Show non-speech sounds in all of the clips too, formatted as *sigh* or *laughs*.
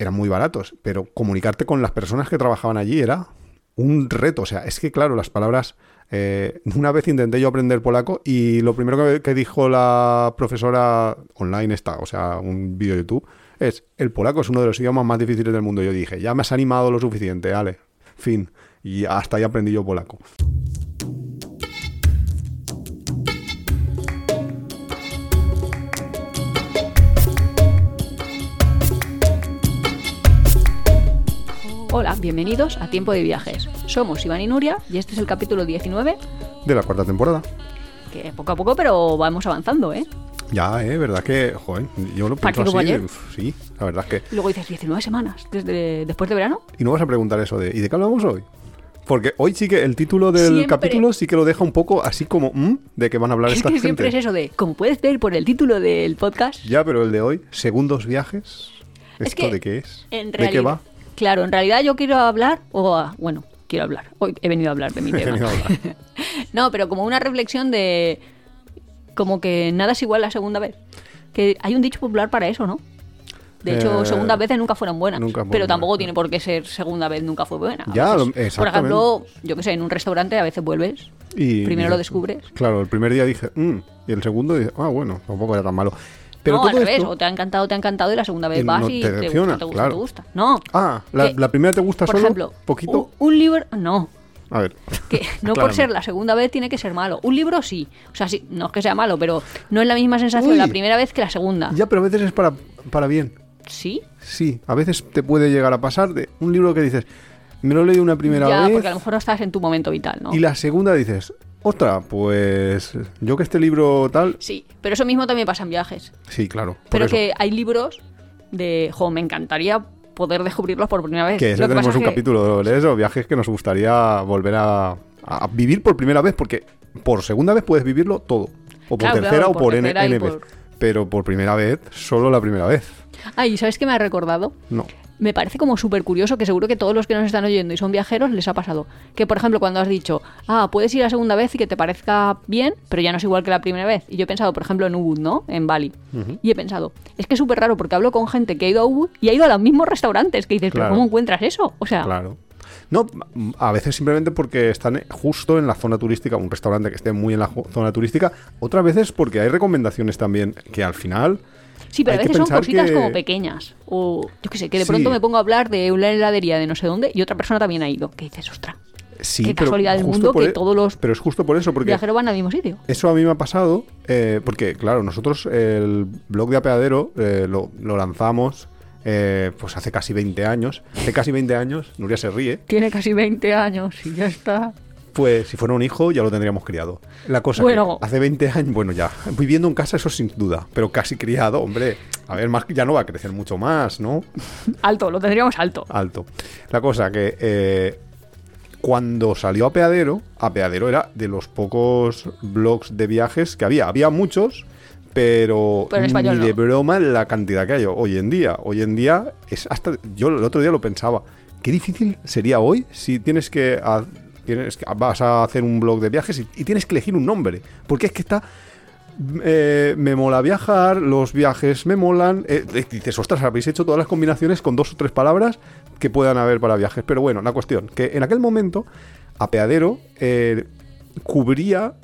eran muy baratos, pero comunicarte con las personas que trabajaban allí era un reto. O sea, es que, claro, las palabras. eh, una vez intenté yo aprender polaco y lo primero que, dijo la profesora online está, o sea, un vídeo de YouTube, es el polaco es uno de los idiomas más difíciles del mundo. Yo dije, ya me has animado lo suficiente, Ale. Fin. Y hasta ahí aprendí yo polaco. Hola, bienvenidos a Tiempo de Viajes. Somos Iván y Nuria y este es el capítulo 19, De la cuarta temporada. que poco a poco, pero vamos avanzando, ¿eh? Ya, eh, verdad que, joder, yo lo ¿Para pienso así. ayer? Sí, la verdad es que. Luego dices 19 semanas desde después de verano. Y no vas a preguntar eso de ¿y de qué hablamos hoy? Porque hoy sí que el título del Siempre. capítulo sí que lo deja un poco así como ¿mm? de qué van a hablar Es esta que gente. siempre es eso de, como puedes ver por el título del podcast, Ya, pero el de hoy, segundos viajes. Es ¿Esto que de qué es? en ¿De realidad, qué va? Claro, en realidad yo quiero hablar, o ah, bueno, quiero hablar. Hoy he venido a hablar de mi *laughs* tema. *laughs* no, pero como una reflexión de como que nada es igual la segunda vez. Que hay un dicho popular para eso, ¿no? De hecho, Eh, segundas veces nunca fueron buenas. nunca fueron pero tampoco buenas, tiene por qué ser segunda vez nunca fue buena. Ya, veces, por ejemplo, yo que sé, en un restaurante a veces vuelves, Y primero lo descubres. Claro, el primer día dije, "Mm", y el segundo dije, ah, bueno, tampoco era tan malo. Pero no, todo al revés, o te ha encantado, te ha encantado y la segunda vez vas no y te te, gusta, te gusta, claro. te gusta. No. Ah, la, que- la primera te gusta por solo ejemplo, poquito. Un, un libro, no. A ver. Que *laughs* no por ser la segunda vez tiene que ser malo. Un libro sí. O sea, sí, no es que sea malo, pero no es la misma sensación Uy. la primera vez que la segunda. Ya, pero a veces es para, para bien. ¿Sí? Sí, a veces te puede llegar a pasar de un libro que dices, me lo leído una primera ya, vez porque a lo mejor no estás en tu momento vital, ¿no? y la segunda dices, otra, pues yo que este libro tal, Sí, pero eso mismo también pasa en viajes. sí, claro. Pero eso. que hay libros de, jo, me encantaría poder descubrirlos por primera vez. Que eso Lo que tenemos un que- capítulo de eso, viajes que nos gustaría volver a, a vivir por primera vez, porque por segunda vez puedes vivirlo todo. O por Claro, tercera claro, o por por N, N por- Pero por primera vez, solo la primera vez. Ay, ¿sabes qué me ha recordado? No. Me parece como súper curioso que seguro que todos los que nos están oyendo y son viajeros les ha pasado. Que, por ejemplo, cuando has dicho, ah, puedes ir la segunda vez y que te parezca bien, pero ya no es igual que la primera vez. Y yo he pensado, por ejemplo, en Ubud, ¿no? En Bali. Y he pensado, es que es súper raro porque hablo con gente que ha ido a Ubud y ha ido a los mismos restaurantes. Que dices, Claro. ¿pero cómo encuentras eso? O sea, Claro. No, a veces simplemente porque están justo en la zona turística, un restaurante que esté muy en la zona turística. Otras veces porque hay recomendaciones también que al final. Sí, pero hay a veces son cositas que- como pequeñas. O yo qué sé, que de Sí. pronto me pongo a hablar de una heladería de no sé dónde y otra persona también ha ido. Que dices, ostras, Sí, Qué casualidad del mundo que e- todos los Pero es justo por eso, porque viajeros van al mismo sitio. eso a mí me ha pasado, eh, porque claro, nosotros el blog de Apeadero eh, lo, lo lanzamos eh, pues hace casi 20 años. Hace casi 20 años, Nuria se ríe. Tiene casi 20 años y ya está. Pues si fuera un hijo ya lo tendríamos criado. La cosa Bueno. que hace 20 años, bueno ya, viviendo en casa eso sin duda, pero casi criado, hombre, a ver, más ya no va a crecer mucho más, ¿no? *laughs* Alto, lo tendríamos alto. Alto. La cosa que eh, cuando salió Apeadero, Apeadero era de los pocos blogs de viajes que había. Había muchos, pero, ni de no. broma la cantidad que hay hoy en día. Hoy en día es hasta... Yo el otro día lo pensaba. Qué difícil sería hoy si tienes que... vas a hacer un blog de viajes y, tienes que elegir un nombre. Porque es que está... eh, me mola viajar, los viajes me molan. eh, eh, dices, ostras, habéis hecho todas las combinaciones con dos o tres palabras que puedan haber para viajes. Pero bueno, la cuestión, que en aquel momento, Apeadero cubría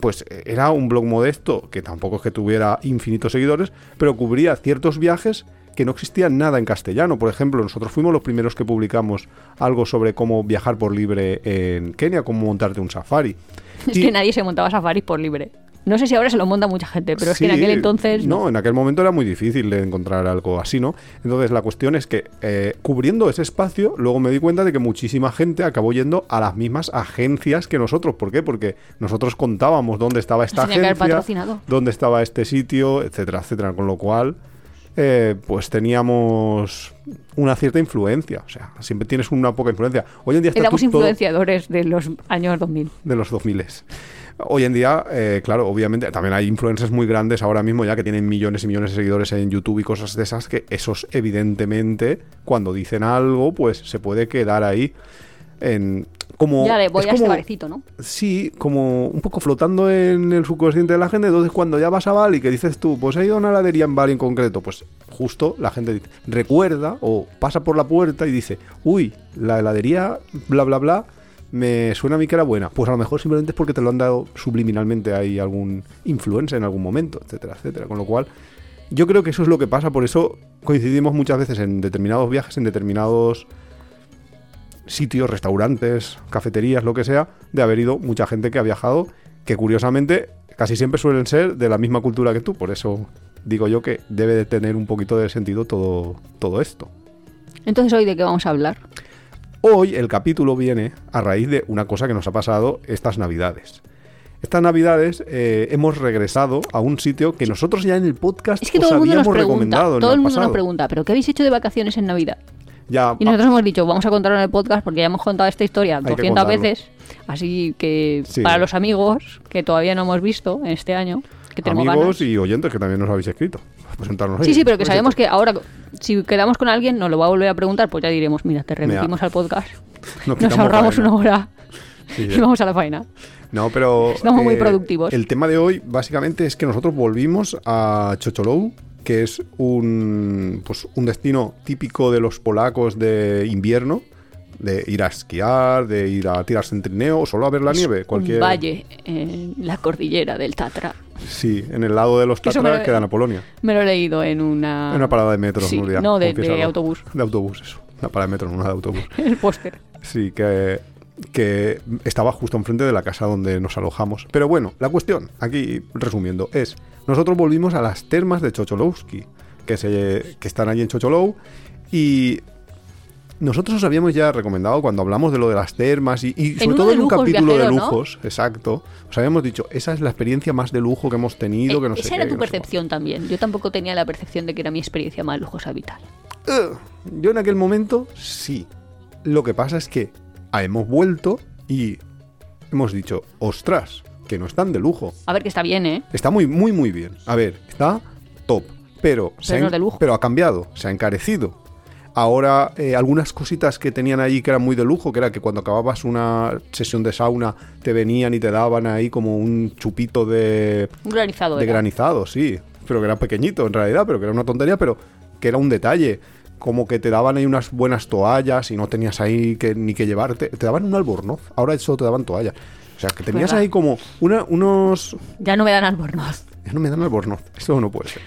pues era un blog modesto, que tampoco es que tuviera infinitos seguidores, pero cubría ciertos viajes que no existían nada en castellano. Por ejemplo, nosotros fuimos los primeros que publicamos algo sobre cómo viajar por libre en Kenia, cómo montarte un safari. Es Y- que nadie se montaba safaris por libre. No sé si ahora se lo monta mucha gente, pero es que en aquel entonces. No, en aquel momento era muy difícil de encontrar algo así, ¿no? Entonces la cuestión es que eh, cubriendo ese espacio, luego me di cuenta de que muchísima gente acabó yendo a las mismas agencias que nosotros. ¿Por qué? Porque nosotros contábamos dónde estaba esta agencia, dónde estaba este sitio, etcétera, etcétera. Con lo cual, eh, pues teníamos una cierta influencia. O sea, siempre tienes una poca influencia. Hoy en día está Éramos influenciadores de los años 2000. de los 2000. Hoy en día, eh, claro, obviamente también hay influencers muy grandes ahora mismo ya que tienen millones y millones de seguidores en YouTube y cosas de esas que esos evidentemente cuando dicen algo pues se puede quedar ahí en como... ya le voy es a este como- barecito, ¿no? Sí, como un poco flotando en el subconsciente de la gente. Entonces, cuando ya vas a Bali, que dices tú, pues he ido a una heladería en Bali en concreto, pues justo la gente recuerda o pasa por la puerta y dice, uy, la heladería, bla, bla, bla, me suena a mí que era buena. Pues a lo mejor simplemente es porque te lo han dado subliminalmente ahí algún influencer en algún momento, etcétera, etcétera. Con lo cual, yo creo que eso es lo que pasa. Por eso coincidimos muchas veces en determinados viajes, en determinados sitios, restaurantes, cafeterías, lo que sea, de haber ido mucha gente que ha viajado, que curiosamente casi siempre suelen ser de la misma cultura que tú. Por eso digo yo que debe de tener un poquito de sentido todo, todo esto. Entonces, ¿hoy de qué vamos a hablar? Hoy el capítulo viene a raíz de una cosa que nos ha pasado estas navidades. Estas navidades eh, hemos regresado a un sitio que nosotros ya en el podcast Es que os todo el mundo nos habíamos pregunta, recomendado en todo el mundo pasado. nos pregunta, ¿pero qué habéis hecho de vacaciones en Navidad? Ya, Y nosotros hemos dicho, vamos a contarlo en el podcast porque ya hemos contado esta historia que 200 contarlo. veces. Así que Sí. para los amigos que todavía no hemos visto en este año, que tenemos amigos ganas. y oyentes que también nos habéis escrito. Presentarnos Sí, ahí. sí, pero que Pues sabemos que ahora, si quedamos con alguien, nos lo va a volver a preguntar, pues ya diremos, mira, te remitimos al podcast, *laughs* Nos ahorramos faena. una hora Sí, *laughs* y vamos a la faena. No, pero. Estamos muy productivos. El tema de hoy, básicamente, es que nosotros volvimos a Chocholou, que es un, pues, un destino típico de los polacos de invierno, de ir a esquiar, de ir a tirarse en trineo o solo a ver la nieve. Cualquier... Un valle en la cordillera del Tatra. Sí, en el lado de los *laughs* Que eso Tatras me- queda en Polonia. Me lo he leído en una... En una parada de metro, Sí, Nuria, no, de- autobús. De autobús, eso. Una parada de metro, no una de autobús. *laughs* el póster. Sí, que, que estaba justo enfrente de la casa donde nos alojamos. Pero bueno, la cuestión, aquí resumiendo, es, nosotros volvimos a las termas de Chocholowski, que, se, que están allí en Chocholou, y nosotros os habíamos ya recomendado cuando hablamos de lo de las termas y, y sobre todo en un capítulo de lujos, exacto, os habíamos dicho, esa es la experiencia más de lujo que hemos tenido, que no Eh, Esa sé era qué, tu que sé percepción también. Yo tampoco tenía la percepción de que era mi experiencia más lujosa vital. Yo en aquel momento sí. Lo que pasa es que ah, hemos vuelto y hemos dicho, ostras, que no están de lujo. A ver, que está bien, ¿eh? Está muy, muy, muy bien. A ver, está top. Pero, se Pero ha no en- de lujo. pero ha cambiado, se ha encarecido. Ahora, eh, algunas cositas que tenían ahí que eran muy de lujo, que era que cuando acababas una sesión de sauna, te venían y te daban ahí como un chupito de, Un granizado. de era. granizado, sí. Pero que era pequeñito en realidad, pero que era una tontería, pero que era un detalle. Como que te daban ahí unas buenas toallas y no tenías ahí que, ni que llevarte. Te daban un albornoz. Ahora eso te daban toallas. O sea, que tenías verdad. ahí como una, unos... Ya no me dan albornoz. Ya no me dan albornoz. Eso no puede ser.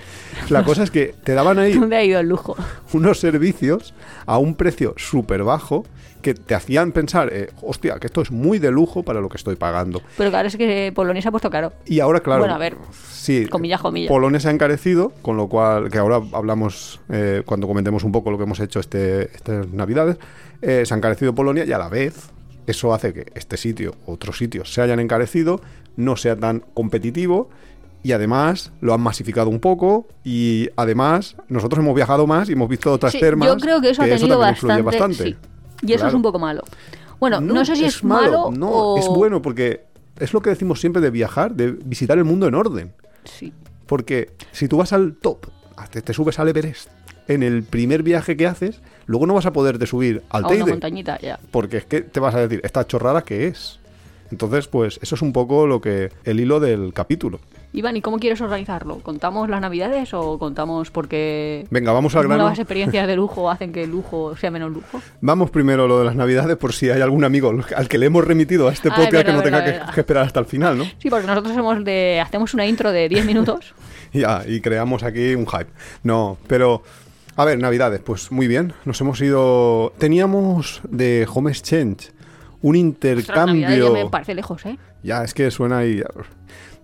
La cosa es que te daban ahí *laughs* ¿Dónde ha ido el lujo? unos servicios a un precio súper bajo que te hacían pensar, eh, hostia, que esto es muy de lujo para lo que estoy pagando. Pero claro, es que Polonia se ha puesto caro. Y ahora, claro. Bueno, a ver, Sí. comilla, comilla. Polonia se ha encarecido, con lo cual, que ahora hablamos eh, cuando comentemos un poco lo que hemos hecho este, estas Navidades, eh, se ha encarecido Polonia y a la vez eso hace que este sitio, otros sitios, se hayan encarecido, no sea tan competitivo y además lo han masificado un poco y además nosotros hemos viajado más y hemos visto otras Sí, termas. yo creo que eso ha tenido influye bastante, sí. Y eso es un poco malo. Bueno, no, sé si es, malo, No, o... es bueno porque es lo que decimos siempre de viajar, de visitar el mundo en orden. Sí. Porque si tú vas al top, te, te subes al Everest, en el primer viaje que haces, luego no vas a poderte subir al A una Teide. montañita, ya. Porque es que te vas a decir, esta chorrada que es. Entonces, pues eso es un poco lo que el hilo del capítulo. Iván, ¿y cómo quieres organizarlo? ¿Contamos las navidades o contamos porque Venga, vamos al grano. nuevas experiencias de lujo hacen que el lujo sea menos lujo? Vamos primero a lo de las navidades por si hay algún amigo al que le hemos remitido a este Ah, podcast es que no verdad, tenga verdad, que, esperar hasta el final, ¿no? Sí, porque nosotros somos de hacemos una intro de 10 minutos. *laughs* Ya, y creamos aquí un hype. No, pero. A ver, Navidades, pues muy bien. Nos hemos ido. Teníamos de Home Exchange un Ostras, Navidades ya intercambio. me parece lejos, ¿eh? Ya, es que suena ahí.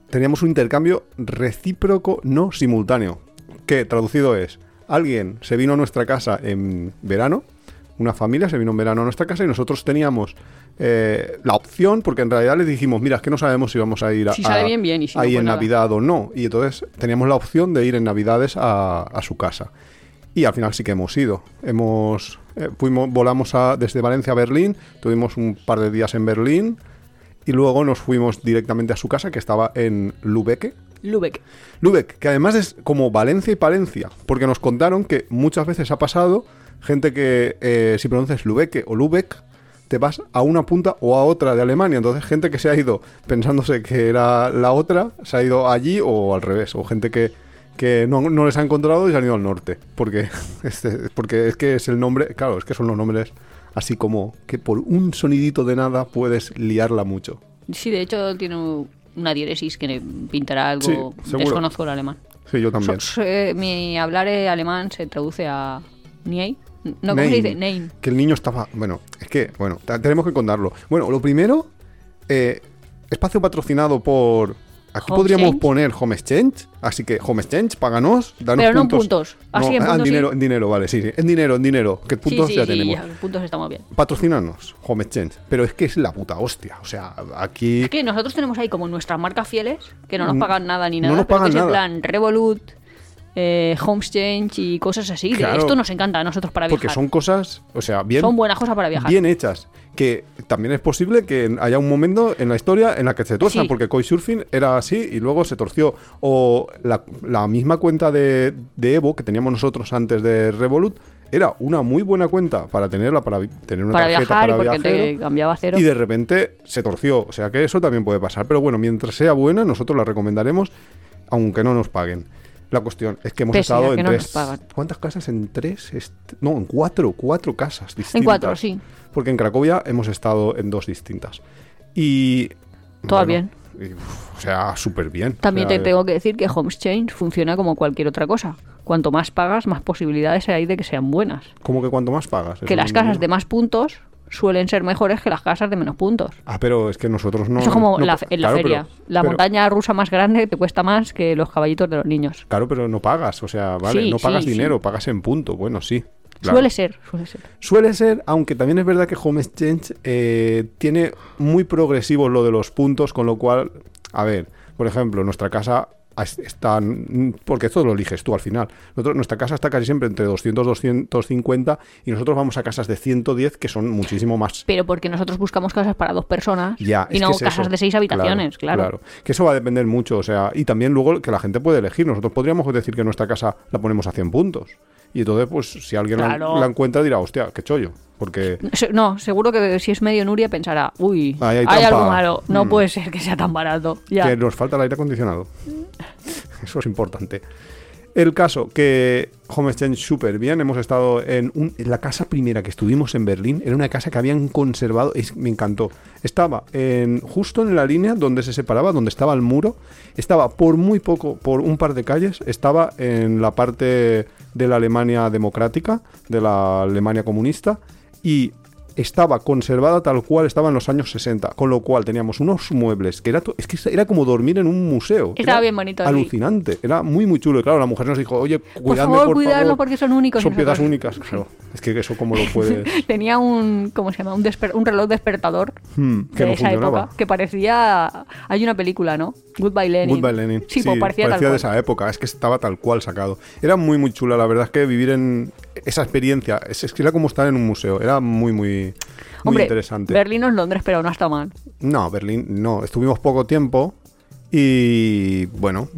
Teníamos un intercambio recíproco no simultáneo. Que traducido es: alguien se vino a nuestra casa en verano, una familia se vino en verano a nuestra casa y nosotros teníamos eh, la opción, porque en realidad les dijimos: Mira, es que no sabemos si vamos a ir a, Si sale a- bien, bien, y si ahí pues en nada. Navidad o no. Y entonces teníamos la opción de ir en Navidades a, a su casa. Y al final sí que hemos ido. Hemos, eh, fuimos, volamos a- desde Valencia a Berlín, tuvimos un par de días en Berlín y luego nos fuimos directamente a su casa que estaba en Lübeck. Lübeck. Lübeck, que además es como Valencia y Palencia, porque nos contaron que muchas veces ha pasado gente que eh, si pronuncias Lübeck o Lübeck, te vas a una punta o a otra de Alemania. Entonces, gente que se ha ido pensándose que era la otra, se ha ido allí o al revés. O gente que, que no, no les ha encontrado y se han ido al norte. Porque, *laughs* este, porque es que es el nombre, claro, es que son los nombres así como que por un sonidito de nada puedes liarla mucho. Sí, de hecho tiene una diéresis que pintará algo. Sí. Desconozco el alemán. Sí, yo también. So- so- mi hablar eh, alemán se traduce a Niei. No, ¿cómo se dice? Nein. Que el niño estaba. Bueno, es que, bueno, te- tenemos que contarlo. Bueno, lo primero, eh, espacio patrocinado por. Aquí Home podríamos poner Home Exchange. Así que Home Exchange, páganos, danos Pero no en puntos. puntos. Así en ah, puntos, dinero, sí. en dinero, vale, sí, sí. En dinero, en dinero. Que puntos sí, ya sí, tenemos. ya, puntos estamos bien. Patrocinanos, Home Exchange. Pero es que es la puta hostia. O sea, aquí. Es que nosotros tenemos ahí como nuestras marcas fieles, que no nos Mm, pagan nada ni no nada, nos pero pagan que es en nada. plan Revolut, eh, Homexchange y cosas así. Claro. Esto nos encanta a nosotros para viajar. Porque son cosas, o sea, bien. Son buenas cosas para viajar. bien hechas. Que también es posible que haya un momento en la historia en la que se torzan, Sí. porque Couchsurfing era así y luego se torció. O la, la misma cuenta de, de Evo que teníamos nosotros antes de Revolut era una muy buena cuenta para tenerla, para tener una para tarjeta viajar para porque te cambiaba cero. Y de repente se torció. O sea que eso también puede pasar. Pero bueno, mientras sea buena, nosotros la recomendaremos, aunque no nos paguen. La cuestión es que hemos Pese estado en no tres. ¿Cuántas casas? En tres. No, en cuatro. Cuatro casas distintas. En cuatro, sí. Porque en Cracovia hemos estado en dos distintas. Y. Todo bueno, y, uf, o sea, súper bien. También O sea, te tengo que decir que Homexchange funciona como cualquier otra cosa. Cuanto más pagas, más posibilidades hay de que sean buenas. Como que cuanto más pagas. Que las casas de más puntos suelen ser mejores que las casas de menos puntos. Ah, pero es que nosotros no. Eso es como no- la- en la claro, feria. pero- la pero- montaña rusa más grande te cuesta más que los caballitos de los niños. Claro, pero no pagas. O sea, vale, Sí, no pagas sí, dinero, sí. pagas en punto. Bueno, sí. claro. Suele ser, suele ser. Suele ser, aunque también es verdad que Home Exchange eh, tiene muy progresivo lo de los puntos, con lo cual, a ver, por ejemplo, nuestra casa es- está, porque esto lo eliges tú al final. Nosotros- nuestra casa está casi siempre entre 200, 250 y nosotros vamos a casas de 110 que son muchísimo más. Pero porque nosotros buscamos casas para dos personas Ya, y no es casas eso. de seis habitaciones, claro. Que eso va a depender mucho, o sea, y también luego que la gente puede elegir. Nosotros podríamos decir que nuestra casa la ponemos a 100 puntos. Y entonces, pues, si alguien la- Claro. la, encuentra, dirá, hostia, qué chollo. Porque No, seguro que si es medio Nuria pensará, uy, hay algo malo, no Mm. puede ser que sea tan barato. Ya. que nos falta el aire acondicionado. *laughs* Eso es importante. El caso que Home Exchange súper bien. Hemos estado en, un- en la casa primera que estuvimos en Berlín. Era una casa que habían conservado. es- me encantó. Estaba en, justo en la línea donde se separaba, donde estaba el muro. Estaba por muy poco, por un par de calles. Estaba en la parte de la Alemania democrática, de la Alemania comunista. Y estaba conservada tal cual estaba en los años 60, con lo cual teníamos unos muebles que era, es que era como dormir en un museo. Estaba Era bien bonito, sí. Alucinante, era muy muy chulo. Y claro, la mujer nos dijo, oye, cuidadme favor, por cuidadlo favor. porque son únicos. Son piezas únicas. Claro, es que eso cómo lo *laughs* puedes... Tenía un, ¿cómo se llama? Un, un reloj despertador Hmm, que de no esa funcionaba. época que parecía... Hay una película, ¿no? Goodbye Lenin. Goodbye Lenin. Sí, pues parecía, tal de esa época. Es que estaba tal cual sacado. Era muy, muy chula. La verdad es que vivir en esa experiencia, es, es que era como estar en un museo. Era muy, muy, interesante. Berlín no es Londres, pero no está mal. No, Berlín no. Estuvimos poco tiempo y bueno,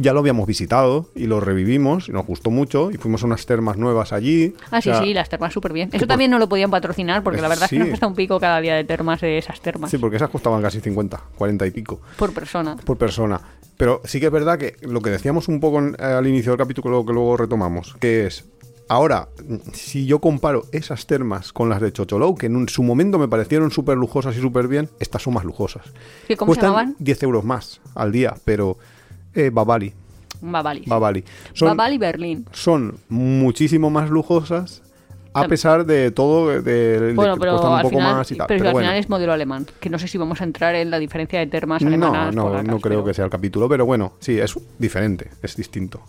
ya lo habíamos visitado y lo revivimos y nos gustó mucho y fuimos a unas termas nuevas allí. Ah, O sí, sea, sí, las termas súper bien. Eso por- también no lo podían patrocinar porque la verdad es que nos cuesta un pico cada día de termas de esas termas. Sí, porque esas costaban casi 50, 40 y pico Por persona. por persona. Pero sí que es verdad que lo que decíamos un poco al inicio del capítulo que luego retomamos, que es, ahora, si yo comparo esas termas con las de Chocholou, que en un- su momento me parecieron súper lujosas y súper bien, estas son más lujosas. ¿Y cómo se Cuestan llamaban? 10 euros más al día, pero eh, Babali, Babali. Babali. Son, Babali Berlín. son muchísimo más lujosas a pesar de todo, de, Bueno, que pero un al poco final, más y tal. pero, Pero al bueno. final es modelo alemán. Que no sé si vamos a entrar en la diferencia de termas No, alemanas. no, polacas, no creo pero- que sea el capítulo, pero bueno, sí, es diferente, es distinto.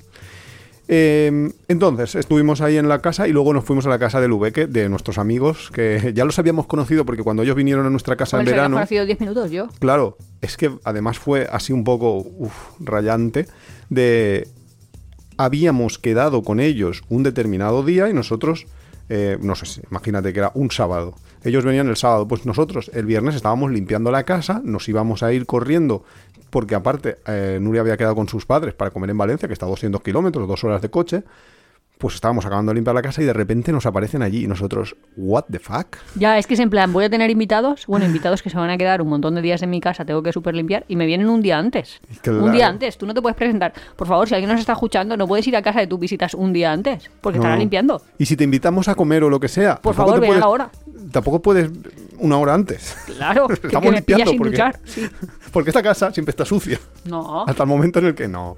Eh, entonces, estuvimos ahí en la casa y luego nos fuimos a la casa de Lubeque, de nuestros amigos, que *laughs* ya los habíamos conocido porque cuando ellos vinieron a nuestra casa en verano... conocido 10 minutos yo. Claro, es que además fue así un poco uf, rayante de habíamos quedado con ellos un determinado día y nosotros eh, no sé, si- imagínate que era un sábado. Ellos venían el sábado, pues nosotros el viernes estábamos limpiando la casa, nos íbamos a ir corriendo, porque aparte eh, Nuria había quedado con sus padres para comer en Valencia, que está a 200 kilómetros, dos horas de coche, pues estábamos acabando de limpiar la casa y de repente nos aparecen allí y nosotros, ¿what the fuck? Ya, es que es en plan, voy a tener invitados, bueno, invitados que se van a quedar un montón de días en mi casa, tengo que super limpiar y me vienen un día antes. Claro. Un día antes, tú no te puedes presentar. Por favor, si alguien nos está escuchando, no puedes ir a casa de tus visitas un día antes, porque No. estará limpiando. Y si te invitamos a comer o lo que sea, Por favor, ven a puedes- la hora. Tampoco puedes una hora antes. Claro, *laughs* Estamos que me limpiando sin porque- duchar. *laughs* Sí. Porque esta casa siempre está sucia. No. Hasta el momento en el que no.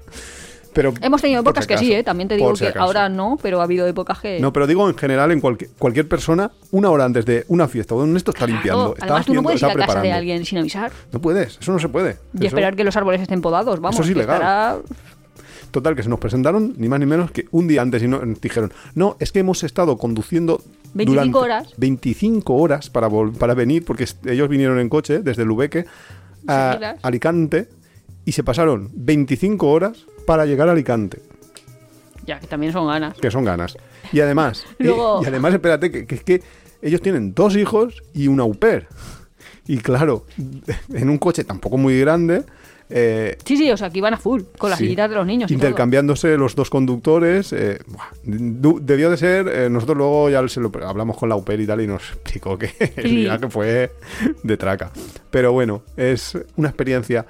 Pero Hemos tenido épocas si que sí, ¿eh? También te digo si que acaso. ahora no, pero ha habido épocas que... No, pero digo en general, en cualquier, cualquier persona, una hora antes de una fiesta o de un esto está Claro, limpiando. está Además, tú no puedes ir a casa de alguien sin avisar No puedes, eso no se puede. y Eso- esperar que los árboles estén podados. Vamos, Eso es ilegal. estará- Total, que se nos presentaron ni más ni menos que un día antes y no- nos dijeron, no, es que hemos estado conduciendo 25 durante horas. 25 horas para, para venir, porque ellos vinieron en coche desde Lubeque a. Alicante y se pasaron 25 horas para llegar a Alicante, Ya, que también son ganas. que son ganas. Y además, y- *laughs* Luego- y, además espérate, que, que es que ellos tienen dos hijos y una au pair. Y claro, en un coche tampoco muy grande, eh, Sí, sí, o sea, que iban a full, con las Sí. sillitas de los niños. y todo. Intercambiándose los dos conductores. eh, buah, debió de ser. eh, nosotros luego ya se lo hablamos con la UPER y tal y nos *laughs* explicó que el Sí. viaje fue de traca. Pero bueno, es una experiencia.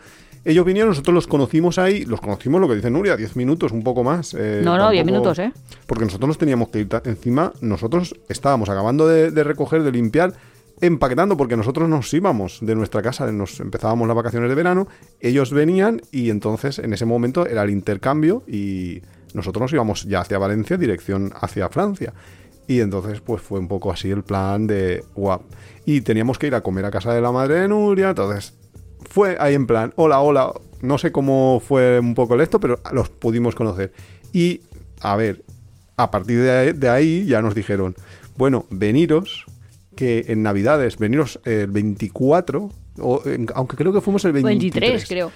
Ellos vinieron, nosotros los conocimos ahí, los conocimos lo que dice Nuria, 10 minutos, un poco más. No, no, 10 tampoco- minutos, ¿eh? Porque nosotros nos teníamos que ir encima, nosotros estábamos acabando de, de recoger, de limpiar, empaquetando, porque nosotros nos íbamos de nuestra casa, nos empezábamos las vacaciones de verano, ellos venían y entonces en ese momento era el intercambio y nosotros nos íbamos ya hacia Valencia, dirección hacia Francia. Y entonces pues fue un poco así el plan de guap. Y teníamos que ir a comer a casa de la madre de Nuria, entonces fue ahí en plan, hola, hola, no sé cómo fue un poco esto, pero los pudimos conocer. Y, a ver, a partir de ahí ya nos dijeron, bueno, veniros, que en Navidades, veniros el 24, o en- aunque creo que fuimos el 23. 23, creo.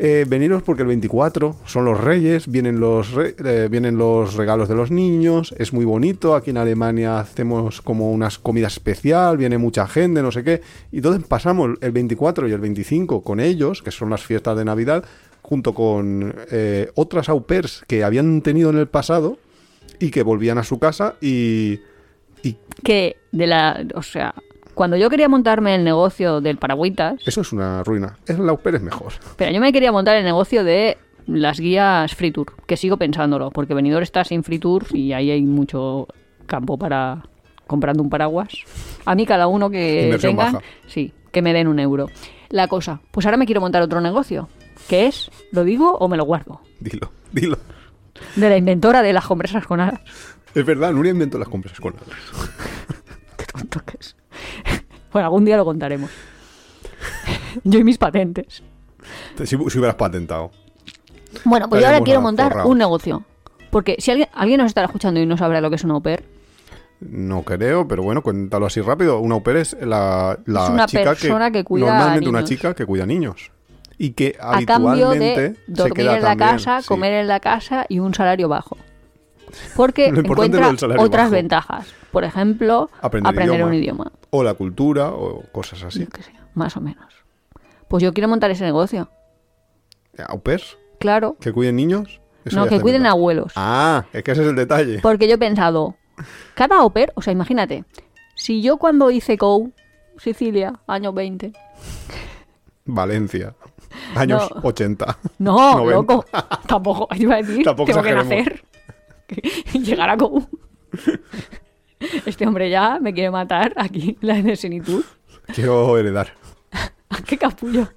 Eh, veniros porque el 24 son los reyes, vienen los, re- eh, vienen los regalos de los niños, es muy bonito, aquí en Alemania hacemos como unas comidas especial, viene mucha gente, no sé qué, y entonces pasamos el 24 y el 25 con ellos, que son las fiestas de Navidad, junto con eh, otras au pairs que habían tenido en el pasado y que volvían a su casa y... y Que de la. O sea, cuando yo quería montarme el negocio del paragüitas, eso es una ruina, es, la au pair es mejor. pero yo me quería montar el negocio de las guías Free Tour, que sigo pensándolo, porque Benidorm está sin Free Tour y ahí hay mucho campo para comprando un paraguas. A mí cada uno que Inversión tengan, baja. sí, que me den un euro. La cosa, pues ahora me quiero montar otro negocio, que es, ¿lo digo o me lo guardo? Dilo, dilo. De la inventora de las compresas con alas. Es verdad, Nuria inventó las compras con. *laughs* Qué tonto que es. Bueno, algún día lo contaremos. Yo y mis patentes. Si, si hubieras patentado. Bueno, pues yo ahora quiero montar un negocio. Porque si alguien, alguien nos estará escuchando y no sabrá lo que es un au pair, No creo, pero bueno, cuéntalo así rápido. Una au pair es la, la Es una chica persona que cuida a Normalmente una niños. chica que cuida niños. Y que a cambio de se dormir queda en la también, casa, sí. comer en la casa y un salario bajo. Porque encuentra otras bajo. ventajas. Por ejemplo, Aprender aprender, idioma. un idioma. O la cultura o cosas así. Yo qué sé, más o menos. Pues yo quiero montar ese negocio. ¿Au pairs? Claro. ¿Que cuiden niños? Eso no, que cuiden abuelos. Ah, es que ese es el detalle. Porque yo he pensado, cada au pair, o sea, imagínate, si yo cuando hice COU, Sicilia, año 20, Valencia. Años No. 80. no, 90. loco, tampoco, iba a decir, Tampoco tengo que exageremos. nacer *laughs* llegar a COU. Este hombre ya me quiere matar aquí, la de senitud. Quiero heredar. *laughs* ¡Qué capullo!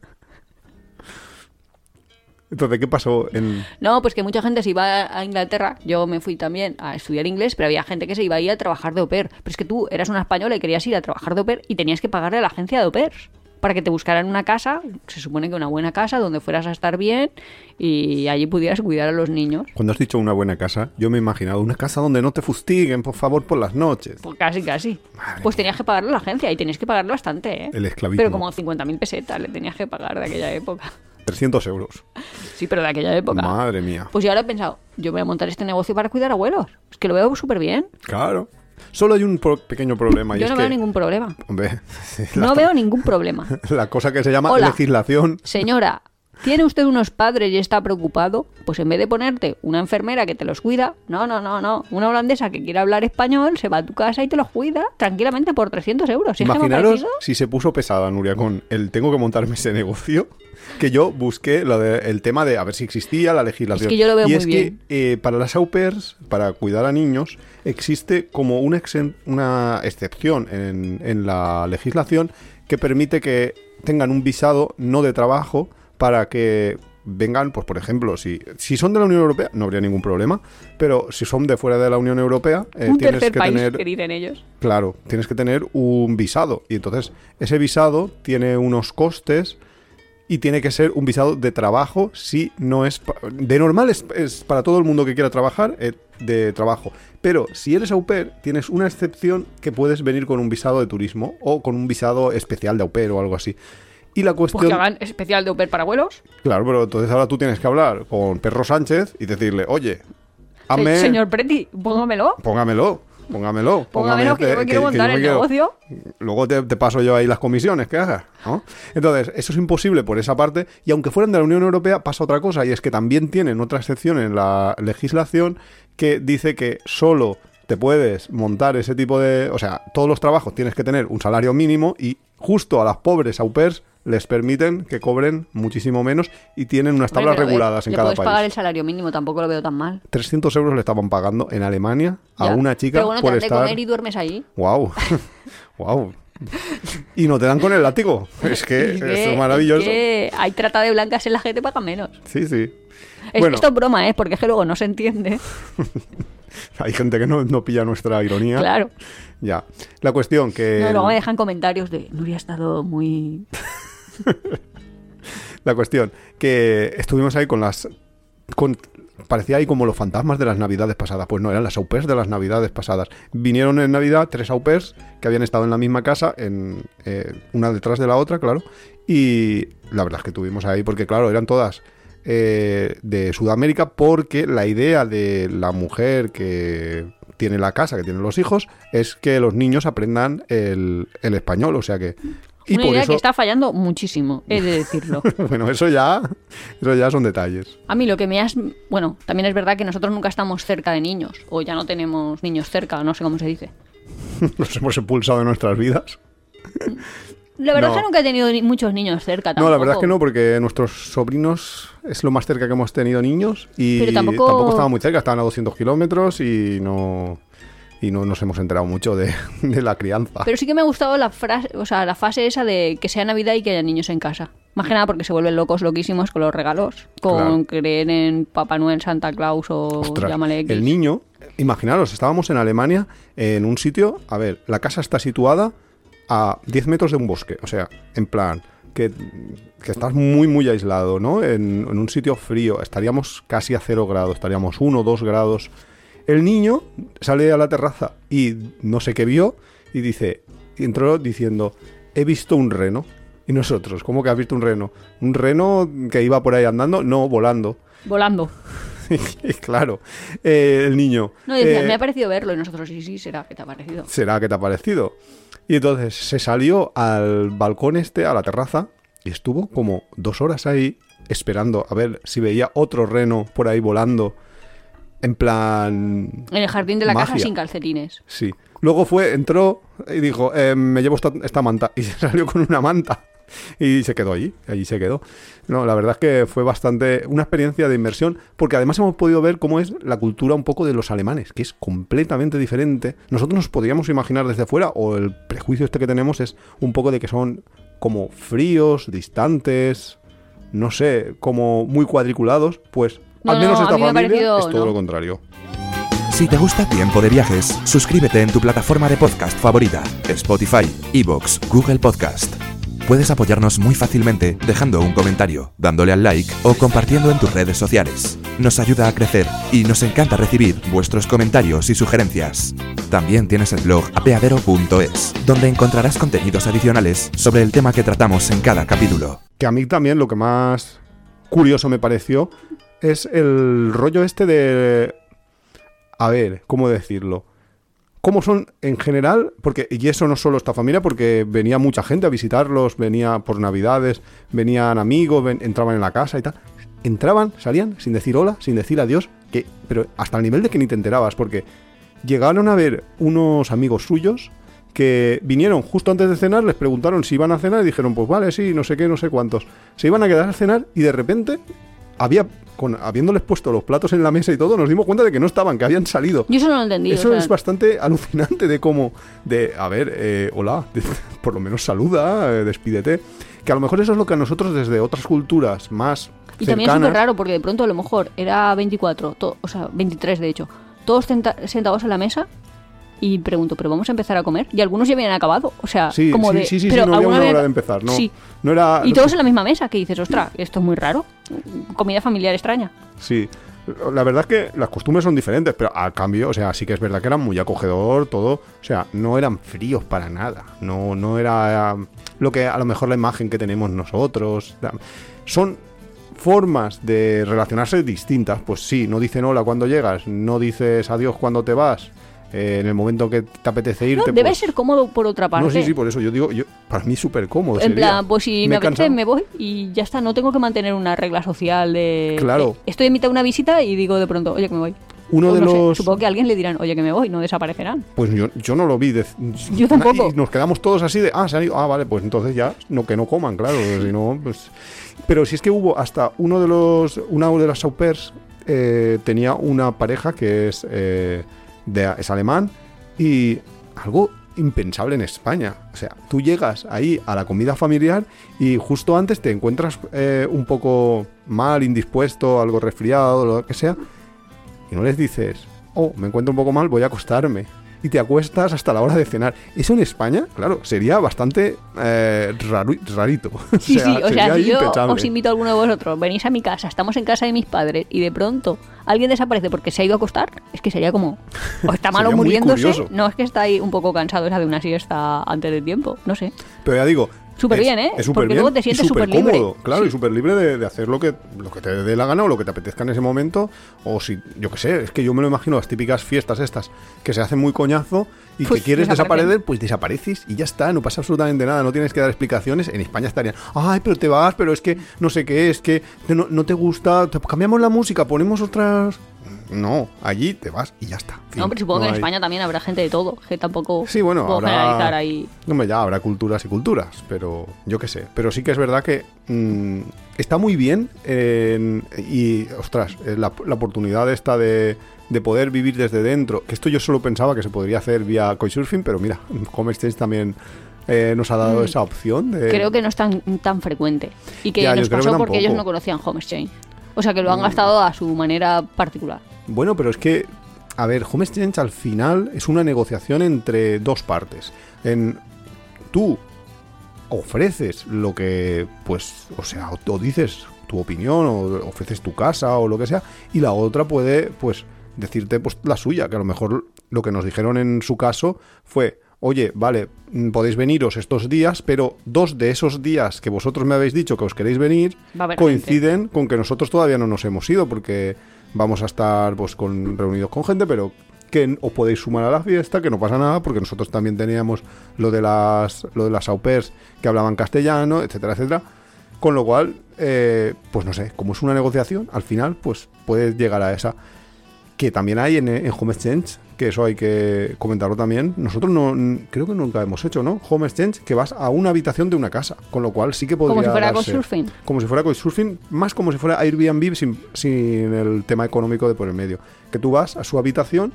Entonces, ¿qué pasó en...? No, pues que mucha gente se iba a Inglaterra. Yo me fui también a estudiar inglés, pero había gente que se iba a ir a trabajar de au pair. Pero es que tú eras una española y querías ir a trabajar de au pair y tenías que pagarle a la agencia de au pairs para que te buscaran una casa, se supone que una buena casa, donde fueras a estar bien y allí pudieras cuidar a los niños. Cuando has dicho una buena casa, yo me he imaginado una casa donde no te fustiguen, por favor, por las noches. Pues casi, casi. Madre Pues tenías que pagarle a la agencia y tenías que pagarle bastante, ¿eh? El esclavismo. Pero como 50.000 pesetas le tenías que pagar de aquella época. 300 euros. Sí, pero de aquella época. Madre mía. Pues yo ahora he pensado, yo voy a montar este negocio para cuidar abuelos. Es que lo veo súper bien. Claro. Solo hay un pro- pequeño problema. y Yo es no que, veo ningún problema. Hombre, *laughs* No veo *laughs* ningún problema. la cosa que se llama Hola. legislación. Señora, ¿Tiene usted unos padres y está preocupado? Pues en vez de ponerte una enfermera que te los cuida, no, no, no, no. Una holandesa que quiere hablar español se va a tu casa y te los cuida tranquilamente por 300 euros. ¿Sí Imaginaros si se puso pesada Nuria con el tengo que montarme ese negocio, que yo busqué lo de- el tema de a ver si existía la legislación. Es que yo lo veo y muy es bien. que eh, para las au pairs, para cuidar a niños, existe como una, exen- una excepción en, en la legislación que permite que tengan un visado no de trabajo para que vengan, pues por ejemplo, si, si son de la Unión Europea, no habría ningún problema, pero si son de fuera de la Unión Europea, eh, Un tienes tercer que país, tener que dicen ellos. Claro, tienes que tener un visado. Y entonces, ese visado tiene unos costes y tiene que ser un visado de trabajo si no es... De normal es, es para todo el mundo que quiera trabajar, eh, de trabajo. Pero si eres au pair, tienes una excepción que puedes venir con un visado de turismo o con un visado especial de au pair o algo así. Y la Pues cuestión... que hagan especial de Oper para abuelos. Claro, pero entonces ahora tú tienes que hablar con Perro Sánchez y decirle, oye, hazme... Se- Señor Preti, póngamelo. Póngamelo, póngamelo. Póngamelo, que yo me quiero montar el negocio. Luego te, te paso yo ahí las comisiones que hagas, ¿no? Entonces, eso es imposible por esa parte. Y aunque fueran de la Unión Europea, pasa otra cosa. Y es que también tienen otra excepción en la legislación que dice que solo te puedes montar ese tipo de... O sea, todos los trabajos tienes que tener un salario mínimo y justo a las pobres au pairs les permiten que cobren muchísimo menos y tienen unas tablas Hombre, eh, reguladas en le cada país. pagar el salario mínimo, tampoco lo veo tan mal. 300 euros le estaban pagando en Alemania a Ya. una chica Pero bueno, te por de estar... comer y duermes ahí. Wow. wow. *laughs* Y no te dan con el látigo. Es que *laughs* Es esto que- es maravilloso. es que hay trata de blancas en la gente paga menos. Sí, sí. Es- bueno, Esto es broma, ¿eh? Porque es que luego no se entiende. *laughs* hay gente que no, no pilla nuestra ironía. Claro. Ya. La cuestión que... No, luego me dejan comentarios de Nuria ha estado muy... *laughs* La cuestión que estuvimos ahí con las... Parecía ahí como los fantasmas de las navidades pasadas. Pues no, eran las au de las navidades pasadas. Vinieron en Navidad tres au que habían estado en la misma casa, en eh, una detrás de la otra, claro. Y la verdad es que tuvimos ahí, porque claro, eran todas eh, de Sudamérica, porque la idea de la mujer que tiene la casa, que tiene los hijos, es que los niños aprendan el español. O sea que... Y Una por idea eso, que está fallando muchísimo, he de *laughs* decirlo. bueno, eso ya, eso ya son detalles. A mí lo que me has... Bueno, también es verdad que nosotros nunca estamos cerca de niños, o ya no tenemos niños cerca, no sé cómo se dice. *laughs* Los hemos expulsado de nuestras vidas. La verdad No. es que nunca he tenido ni- muchos niños cerca No, tampoco. la verdad es que no, porque nuestros sobrinos es lo más cerca que hemos tenido niños y Pero tampoco- estaban muy cerca, estaban a 200 kilómetros y no y no nos hemos enterado mucho de, de la crianza. Pero sí que me ha gustado la frase, o sea, la fase esa de que sea Navidad y que haya niños en casa. Más que nada porque se vuelven locos, loquísimos con los regalos, con Claro. creer en Papá Noel, Santa Claus o Ostras, llámale X. el niño, imaginaros, estábamos en Alemania en un sitio, a ver, la casa está situada a 10 metros de un bosque, o sea, en plan, que, que estás muy, muy aislado, ¿no? En, en un sitio frío, estaríamos casi a cero grados, estaríamos 1 o 2 grados. El niño sale a la terraza y no sé qué vio y dice, y entró diciendo, he visto un reno. Y nosotros, ¿cómo que has visto un reno? ¿Un reno que iba por ahí andando? No, volando. Volando. *laughs* Claro, eh, el niño. No, decía, eh, me ha parecido verlo y nosotros sí, sí, será que te ha parecido. ¿Será que te ha parecido? Y entonces se salió al balcón este, a la terraza, y estuvo como dos horas ahí esperando a ver si veía otro reno por ahí volando. En plan. En el jardín de la casa Magia. sin calcetines. Sí. Luego fue, entró y dijo, "Eh, me llevo esta, esta manta. *laughs* Y se salió con una manta. Y se quedó allí, allí se quedó. No, la verdad es que fue bastante una experiencia de inmersión, porque además hemos podido ver cómo es la cultura un poco de los alemanes, que es completamente diferente. Nosotros nos podríamos imaginar desde fuera, o el prejuicio este que tenemos es un poco de que son como fríos, distantes, no sé, como muy cuadriculados, pues No, al menos no, esta me ha familia parecido- es todo no. lo contrario. Si te gusta Tiempo de Viajes, suscríbete en tu plataforma de podcast favorita, Spotify, Evox, Google Podcast. Puedes apoyarnos muy fácilmente dejando un comentario, dándole al like o compartiendo en tus redes sociales. Nos ayuda a crecer y nos encanta recibir vuestros comentarios y sugerencias. También tienes el blog apeadero.es, donde encontrarás contenidos adicionales sobre el tema que tratamos en cada capítulo. Que a mí también lo que más curioso me pareció es el rollo este de... A ver, ¿cómo decirlo? cómo son en general, porque y eso no solo esta familia, porque venía mucha gente a visitarlos, venía por Navidades, venían amigos, entraban en la casa y tal. Entraban, salían sin decir hola, sin decir adiós, que, pero hasta el nivel de que ni te enterabas, porque llegaron a ver unos amigos suyos que vinieron justo antes de cenar, les preguntaron si iban a cenar y dijeron, pues vale, sí, no sé qué, no sé cuántos. Se iban a quedar a cenar y de repente había, con, habiéndoles puesto los platos en la mesa y todo, nos dimos cuenta de que no estaban, que habían salido. Yo eso no lo entendí. Eso o sea, es bastante alucinante de cómo, de, a ver, eh, hola, *laughs* por lo menos saluda, eh, despídete. Que a lo mejor eso es lo que a nosotros desde otras culturas más Y también es súper raro porque de pronto a lo mejor era 24, to- o sea, 23 de hecho, todos senta- sentados en la mesa y pregunto, ¿pero vamos a empezar a comer? Y algunos ya habían acabado, o sea, Sí, como sí, de... sí, sí, sí, pero no había una hora de empezar, no, Sí. no era... Y todos en la misma mesa, que dices, ostras, esto es muy raro. Comida familiar extraña. Sí, la verdad es que las costumbres son diferentes, pero a cambio, o sea, sí que es verdad que eran muy acogedor, todo, o sea, no eran fríos para nada, no, no era lo que a lo mejor la imagen que tenemos nosotros, son formas de relacionarse distintas, pues sí, no dicen hola cuando llegas, no dices adiós cuando te vas, eh, en el momento que te apetece No, irte, debe pues- ser cómodo por otra parte. No, sí, sí, por eso yo digo, yo, para mí súper cómodo. En sería. plan, pues si me, apetece me voy y ya está, no tengo que mantener una regla social de... Claro. Estoy en mitad de una visita y digo de pronto, oye, que me voy. Uno de no sé, los... supongo que a alguien le dirán, oye, que me voy, no desaparecerán. Pues yo, yo no lo vi. de- Yo tampoco. Y nos quedamos todos así de, ah, se han ido. Ah, vale, pues entonces ya, no que no coman, claro. *laughs* Si no, pues. Pero si es que hubo hasta uno de los. Una de las au pairs eh, tenía una pareja que es, eh, de, es alemán y algo impensable en España. O sea, tú llegas ahí a la comida familiar y justo antes te encuentras eh, un poco mal, indispuesto, algo resfriado, lo que sea, y no les dices, oh, me encuentro un poco mal, voy a acostarme. Y te acuestas hasta la hora de cenar. Eso en España, claro, sería bastante eh, rarito. *laughs* Sí, sí, o sea, si yo os invito a alguno de vosotros, venís a mi casa, estamos en casa de mis padres y de pronto alguien desaparece porque se ha ido a acostar, es que sería como, o está *laughs* malo muriéndose, no es que está ahí un poco cansado, esa de una siesta antes de tiempo, no sé. Pero ya digo. Súper bien, ¿eh? Es súper bien. luego te sientes súper libre. cómodo, claro, Sí. y súper libre de, de hacer lo que, lo que te dé la gana o lo que te apetezca en ese momento. O si, yo qué sé, es que yo me lo imagino las típicas fiestas estas que se hacen muy coñazo y Pues que quieres desaparecen. desaparecer, pues desapareces y ya está, no pasa absolutamente nada, no tienes que dar explicaciones. En España estarían, ay, pero te vas, pero es que no sé qué, es que no, no te gusta, cambiamos la música, ponemos otras. No, allí te vas y ya está. Fin, No, pero supongo no que en hay- España también habrá gente de todo, que tampoco Sí, bueno, puedo habrá- generalizar ahí. Hombre, ya habrá culturas y culturas, pero yo qué sé. Pero sí que es verdad que mm, está muy bien en- y, ostras, eh, la, la oportunidad esta de, de poder vivir desde dentro, que esto yo solo pensaba que se podría hacer vía Couchsurfing, pero mira, *laughs* Home Exchange también eh, nos ha dado esa opción. De, Mm. Creo que no es tan, tan frecuente. Y que Ya, nos pasó porque ellos no conocían Home Exchange. O sea que lo han gastado a su manera particular. Bueno, pero es que, a ver, Home Exchange al final es una negociación entre dos partes. En tú ofreces lo que, pues, o sea, o, o dices tu opinión, o ofreces tu casa, o lo que sea, y la otra puede, pues, decirte pues la suya, que a lo mejor lo que nos dijeron en su caso fue, oye, vale, mm, podéis veniros estos días, pero dos de esos días que vosotros me habéis dicho que os queréis venir coinciden con que nosotros todavía no nos hemos ido, porque vamos a estar pues con reunidos con gente, pero que os podéis sumar a la fiesta, que no pasa nada, porque nosotros también teníamos lo de las lo de las au pairs que hablaban castellano, etcétera, etcétera. Con lo cual, eh, pues no sé, como es una negociación, al final, pues puedes llegar a esa. Que también hay en, en Home Exchange, que eso hay que comentarlo también. Nosotros no creo que nunca hemos hecho, ¿no? Home Exchange, que vas a una habitación de una casa, con lo cual sí que podría Como si fuera darse. Couchsurfing. Como si fuera Couchsurfing, más como si fuera Airbnb sin, sin el tema económico de por el medio. Que tú vas a su habitación,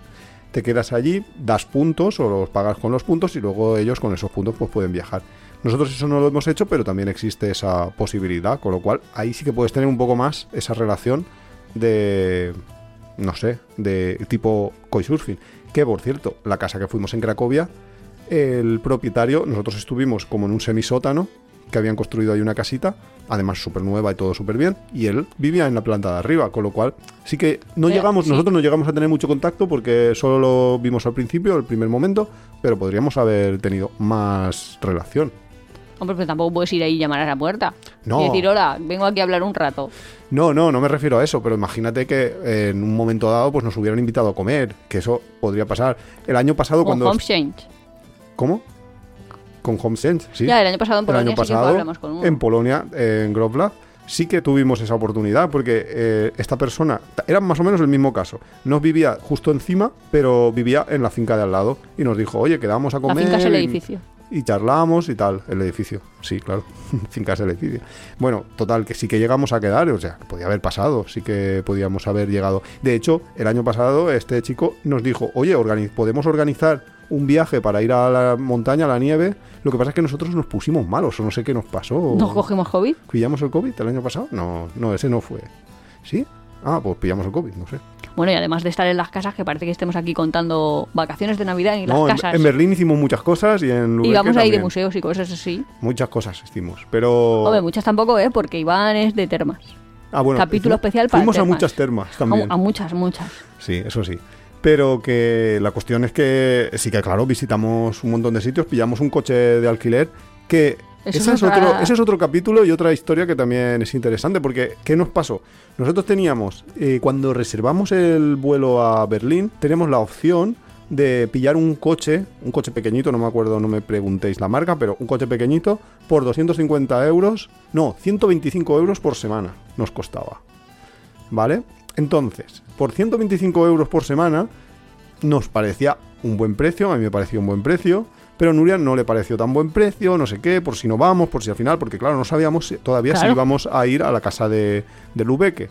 te quedas allí, das puntos o los pagas con los puntos y luego ellos con esos puntos pues pueden viajar. Nosotros eso no lo hemos hecho, pero también existe esa posibilidad, con lo cual ahí sí que puedes tener un poco más esa relación de, no sé, de tipo Couchsurfing. Que por cierto, la casa que fuimos en Cracovia, el propietario, nosotros estuvimos como en un semisótano, que habían construido ahí una casita, además súper nueva y todo súper bien, y él vivía en la planta de arriba, con lo cual sí que no llegamos, sí. nosotros no llegamos a tener mucho contacto porque solo lo vimos al principio, el primer momento, pero podríamos haber tenido más relación. Hombre, pero tampoco puedes ir ahí y llamar a la puerta. No. Y decir, hola, vengo aquí a hablar un rato. No, no, no me refiero a eso, pero imagínate que eh, en un momento dado pues nos hubieran invitado a comer, que eso podría pasar. El año pasado Con cuando... Home Change. ¿Cómo? Con HomeSense, sí. Ya, el año pasado en el Polonia año sí que pasado hablamos con uno. en Polonia, eh, en Grovla, sí que tuvimos esa oportunidad porque eh, esta persona era más o menos el mismo caso. No vivía justo encima, pero vivía en la finca de al lado y nos dijo, oye, quedamos a La comer. finca es el edificio. Y charlamos y tal, el edificio. Sí, claro, *laughs* finca es el edificio. Bueno, total, que sí que llegamos a quedar, o sea, podía haber pasado, sí que podíamos haber llegado. De hecho, el año pasado este chico nos dijo, oye, podemos organizar un viaje para ir a la montaña, a la nieve. Lo que pasa es que nosotros nos pusimos malos, o no sé qué nos pasó. Nos cogimos COVID. ¿Pillamos el COVID el año pasado? No, no, ese no fue. ¿Sí? Ah, pues pillamos el COVID, no sé. Bueno, y además de estar en las casas, que parece que estemos aquí contando vacaciones de Navidad en las No, en, casas. en Berlín hicimos muchas cosas y en y Lübeck vamos ahí de museos y cosas así. Muchas cosas hicimos, pero... Hombre, muchas tampoco, ¿eh? Porque Iván es de termas. Ah, bueno, capítulo fuimos- especial para Fuimos a muchas termas A, también. a muchas, muchas. Sí, eso sí. Pero que la cuestión es que sí que, claro, visitamos un montón de sitios, pillamos un coche de alquiler que... Eso ese, es otro, ese es otro capítulo y otra historia que también es interesante, porque ¿qué nos pasó? Nosotros teníamos, eh, cuando reservamos el vuelo a Berlín, teníamos la opción de pillar un coche, un coche pequeñito, no me acuerdo, no me preguntéis la marca, pero un coche pequeñito por 250 euros, no, 125 euros por semana nos costaba. ¿Vale? Entonces, por 125 euros por semana nos parecía un buen precio, a mí me pareció un buen precio, pero Nuria no le pareció tan buen precio, no sé qué, por si no vamos, por si al final, porque claro, no sabíamos todavía Claro. si íbamos a ir a la casa de, de Lubeque.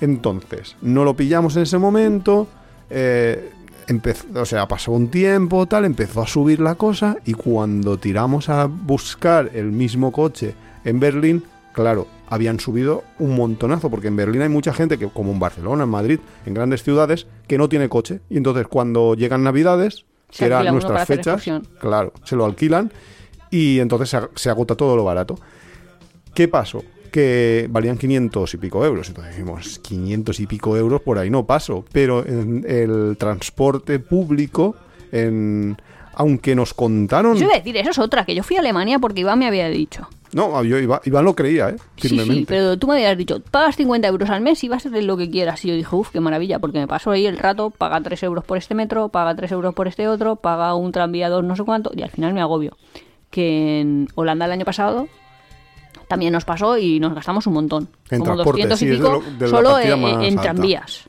Entonces, no lo pillamos en ese momento, eh, empezó, o sea, pasó un tiempo, tal, empezó a subir la cosa y cuando tiramos a buscar el mismo coche en Berlín, claro, habían subido un montonazo, porque en Berlín hay mucha gente que, como en Barcelona, en Madrid, en grandes ciudades, que no tiene coche. Y entonces cuando llegan Navidades, que eran nuestras fechas, claro, se lo alquilan y entonces se, ag- se agota todo lo barato. ¿Qué pasó? Que valían 500 y pico euros. Entonces dijimos, 500 y pico euros por ahí no paso. Pero en el transporte público, en, aunque nos contaron... Yo iba a decir, eso es otra, que yo fui a Alemania porque Iván me había dicho. No, yo Iván, Iván lo creía, ¿eh? Sí, Firmemente. sí, pero tú me habías dicho, pagas 50 euros al mes y vas a hacer lo que quieras. Y yo dije, uff, qué maravilla, porque me paso ahí el rato, paga 3 euros por este metro, paga 3 euros por este otro, paga un tranvía dos no sé cuánto, y al final me agobio. Que en Holanda el año pasado también nos pasó y nos gastamos un montón. En como transporte, 200 y sí, es de pico lo- de la solo en, tranvías.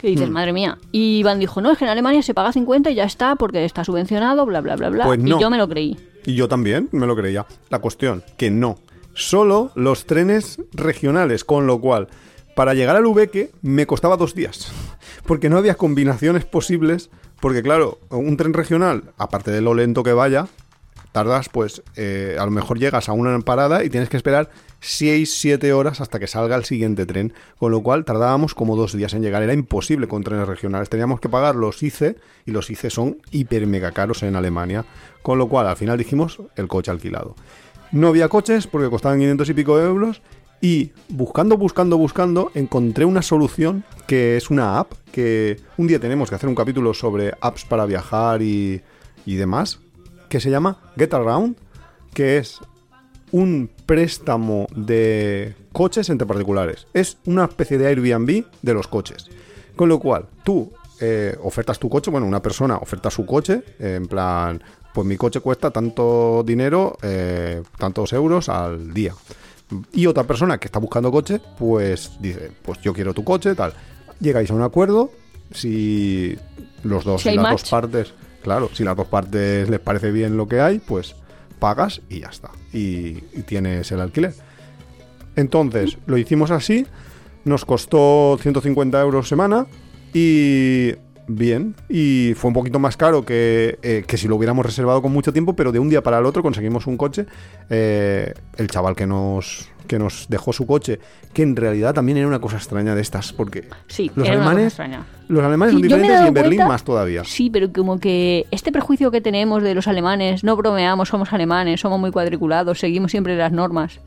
Que Hmm. dices, madre mía. Y Iván dijo, no, es que en Alemania se paga 50 y ya está, porque está subvencionado, bla, bla, bla, bla. Pues no. Y yo me lo creí. Y yo también me lo creía. La cuestión, que no. Solo los trenes regionales, con lo cual, para llegar al Ubeque me costaba dos días. *laughs* Porque no había combinaciones posibles. Porque, claro, un tren regional, aparte de lo lento que vaya, tardas, pues, eh, a lo mejor llegas a una parada y tienes que esperar 6, 7 horas hasta que salga el siguiente tren. Con lo cual tardábamos como dos días en llegar. Era imposible con trenes regionales. Teníamos que pagar los ICE y los ICE son hiper mega caros en Alemania. Con lo cual al final dijimos el coche alquilado. No había coches porque costaban 500 y pico de euros. Y buscando, buscando, buscando, encontré una solución que es una app que un día tenemos que hacer un capítulo sobre apps para viajar y, y demás, que se llama Get Around, que es un préstamo de coches entre particulares. Es una especie de Airbnb de los coches. Con lo cual, tú eh, ofertas tu coche, bueno, una persona oferta su coche, eh, en plan, pues mi coche cuesta tanto dinero, eh, tantos euros al día. Y otra persona que está buscando coche, pues dice, pues yo quiero tu coche, tal. Llegáis a un acuerdo, si los dos, Si las match. dos partes, claro, si las dos partes les parece bien lo que hay, pues pagas y ya está. Y, tienes el alquiler. Entonces, lo hicimos así, nos costó 150 euros semana y bien. Y fue un poquito más caro que, eh, que si lo hubiéramos reservado con mucho tiempo, pero de un día para el otro conseguimos un coche. Eh, el chaval que nos, que nos dejó su coche, que en realidad también era una cosa extraña de estas, porque Sí, los alemanes, los alemanes Sí, son diferentes y en Berlín más todavía. Sí, pero como que este prejuicio que tenemos de los alemanes, no bromeamos, somos alemanes, somos muy cuadriculados, seguimos siempre las normas.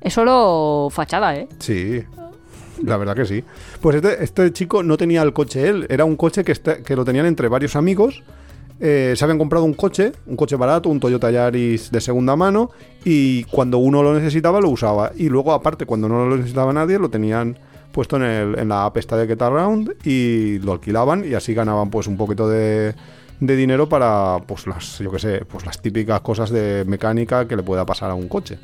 Es solo fachada, ¿eh? Sí, la verdad que sí. Pues este, este chico no tenía el coche él, era un coche que, este- que lo tenían entre varios amigos eh, se habían comprado un coche, un coche barato, un Toyota Yaris de segunda mano, y cuando uno lo necesitaba lo usaba. Y luego, aparte, cuando no lo necesitaba nadie, lo tenían puesto en, el- en la app esta de Get Around y lo alquilaban y así ganaban pues un poquito de, de dinero para pues las, yo qué sé, pues las típicas cosas de mecánica que le pueda pasar a un coche.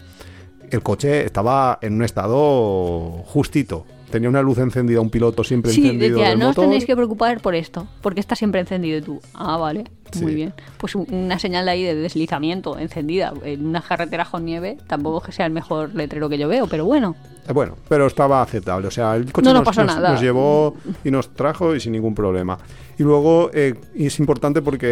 El coche estaba en un estado justito. Tenía una luz encendida, un piloto siempre Sí, encendido decía, del no os motor. tendréis que preocupar por esto, porque está siempre encendido y tú. Ah, vale, muy bien. Pues un- una señal ahí de deslizamiento encendida en una carretera con nieve, tampoco es que sea el mejor letrero que yo veo, pero bueno. Eh, Bueno, pero estaba aceptable. O sea, el coche No nos nos, pasó nos- nada. nos llevó y nos trajo y sin ningún problema. Y luego eh, es importante porque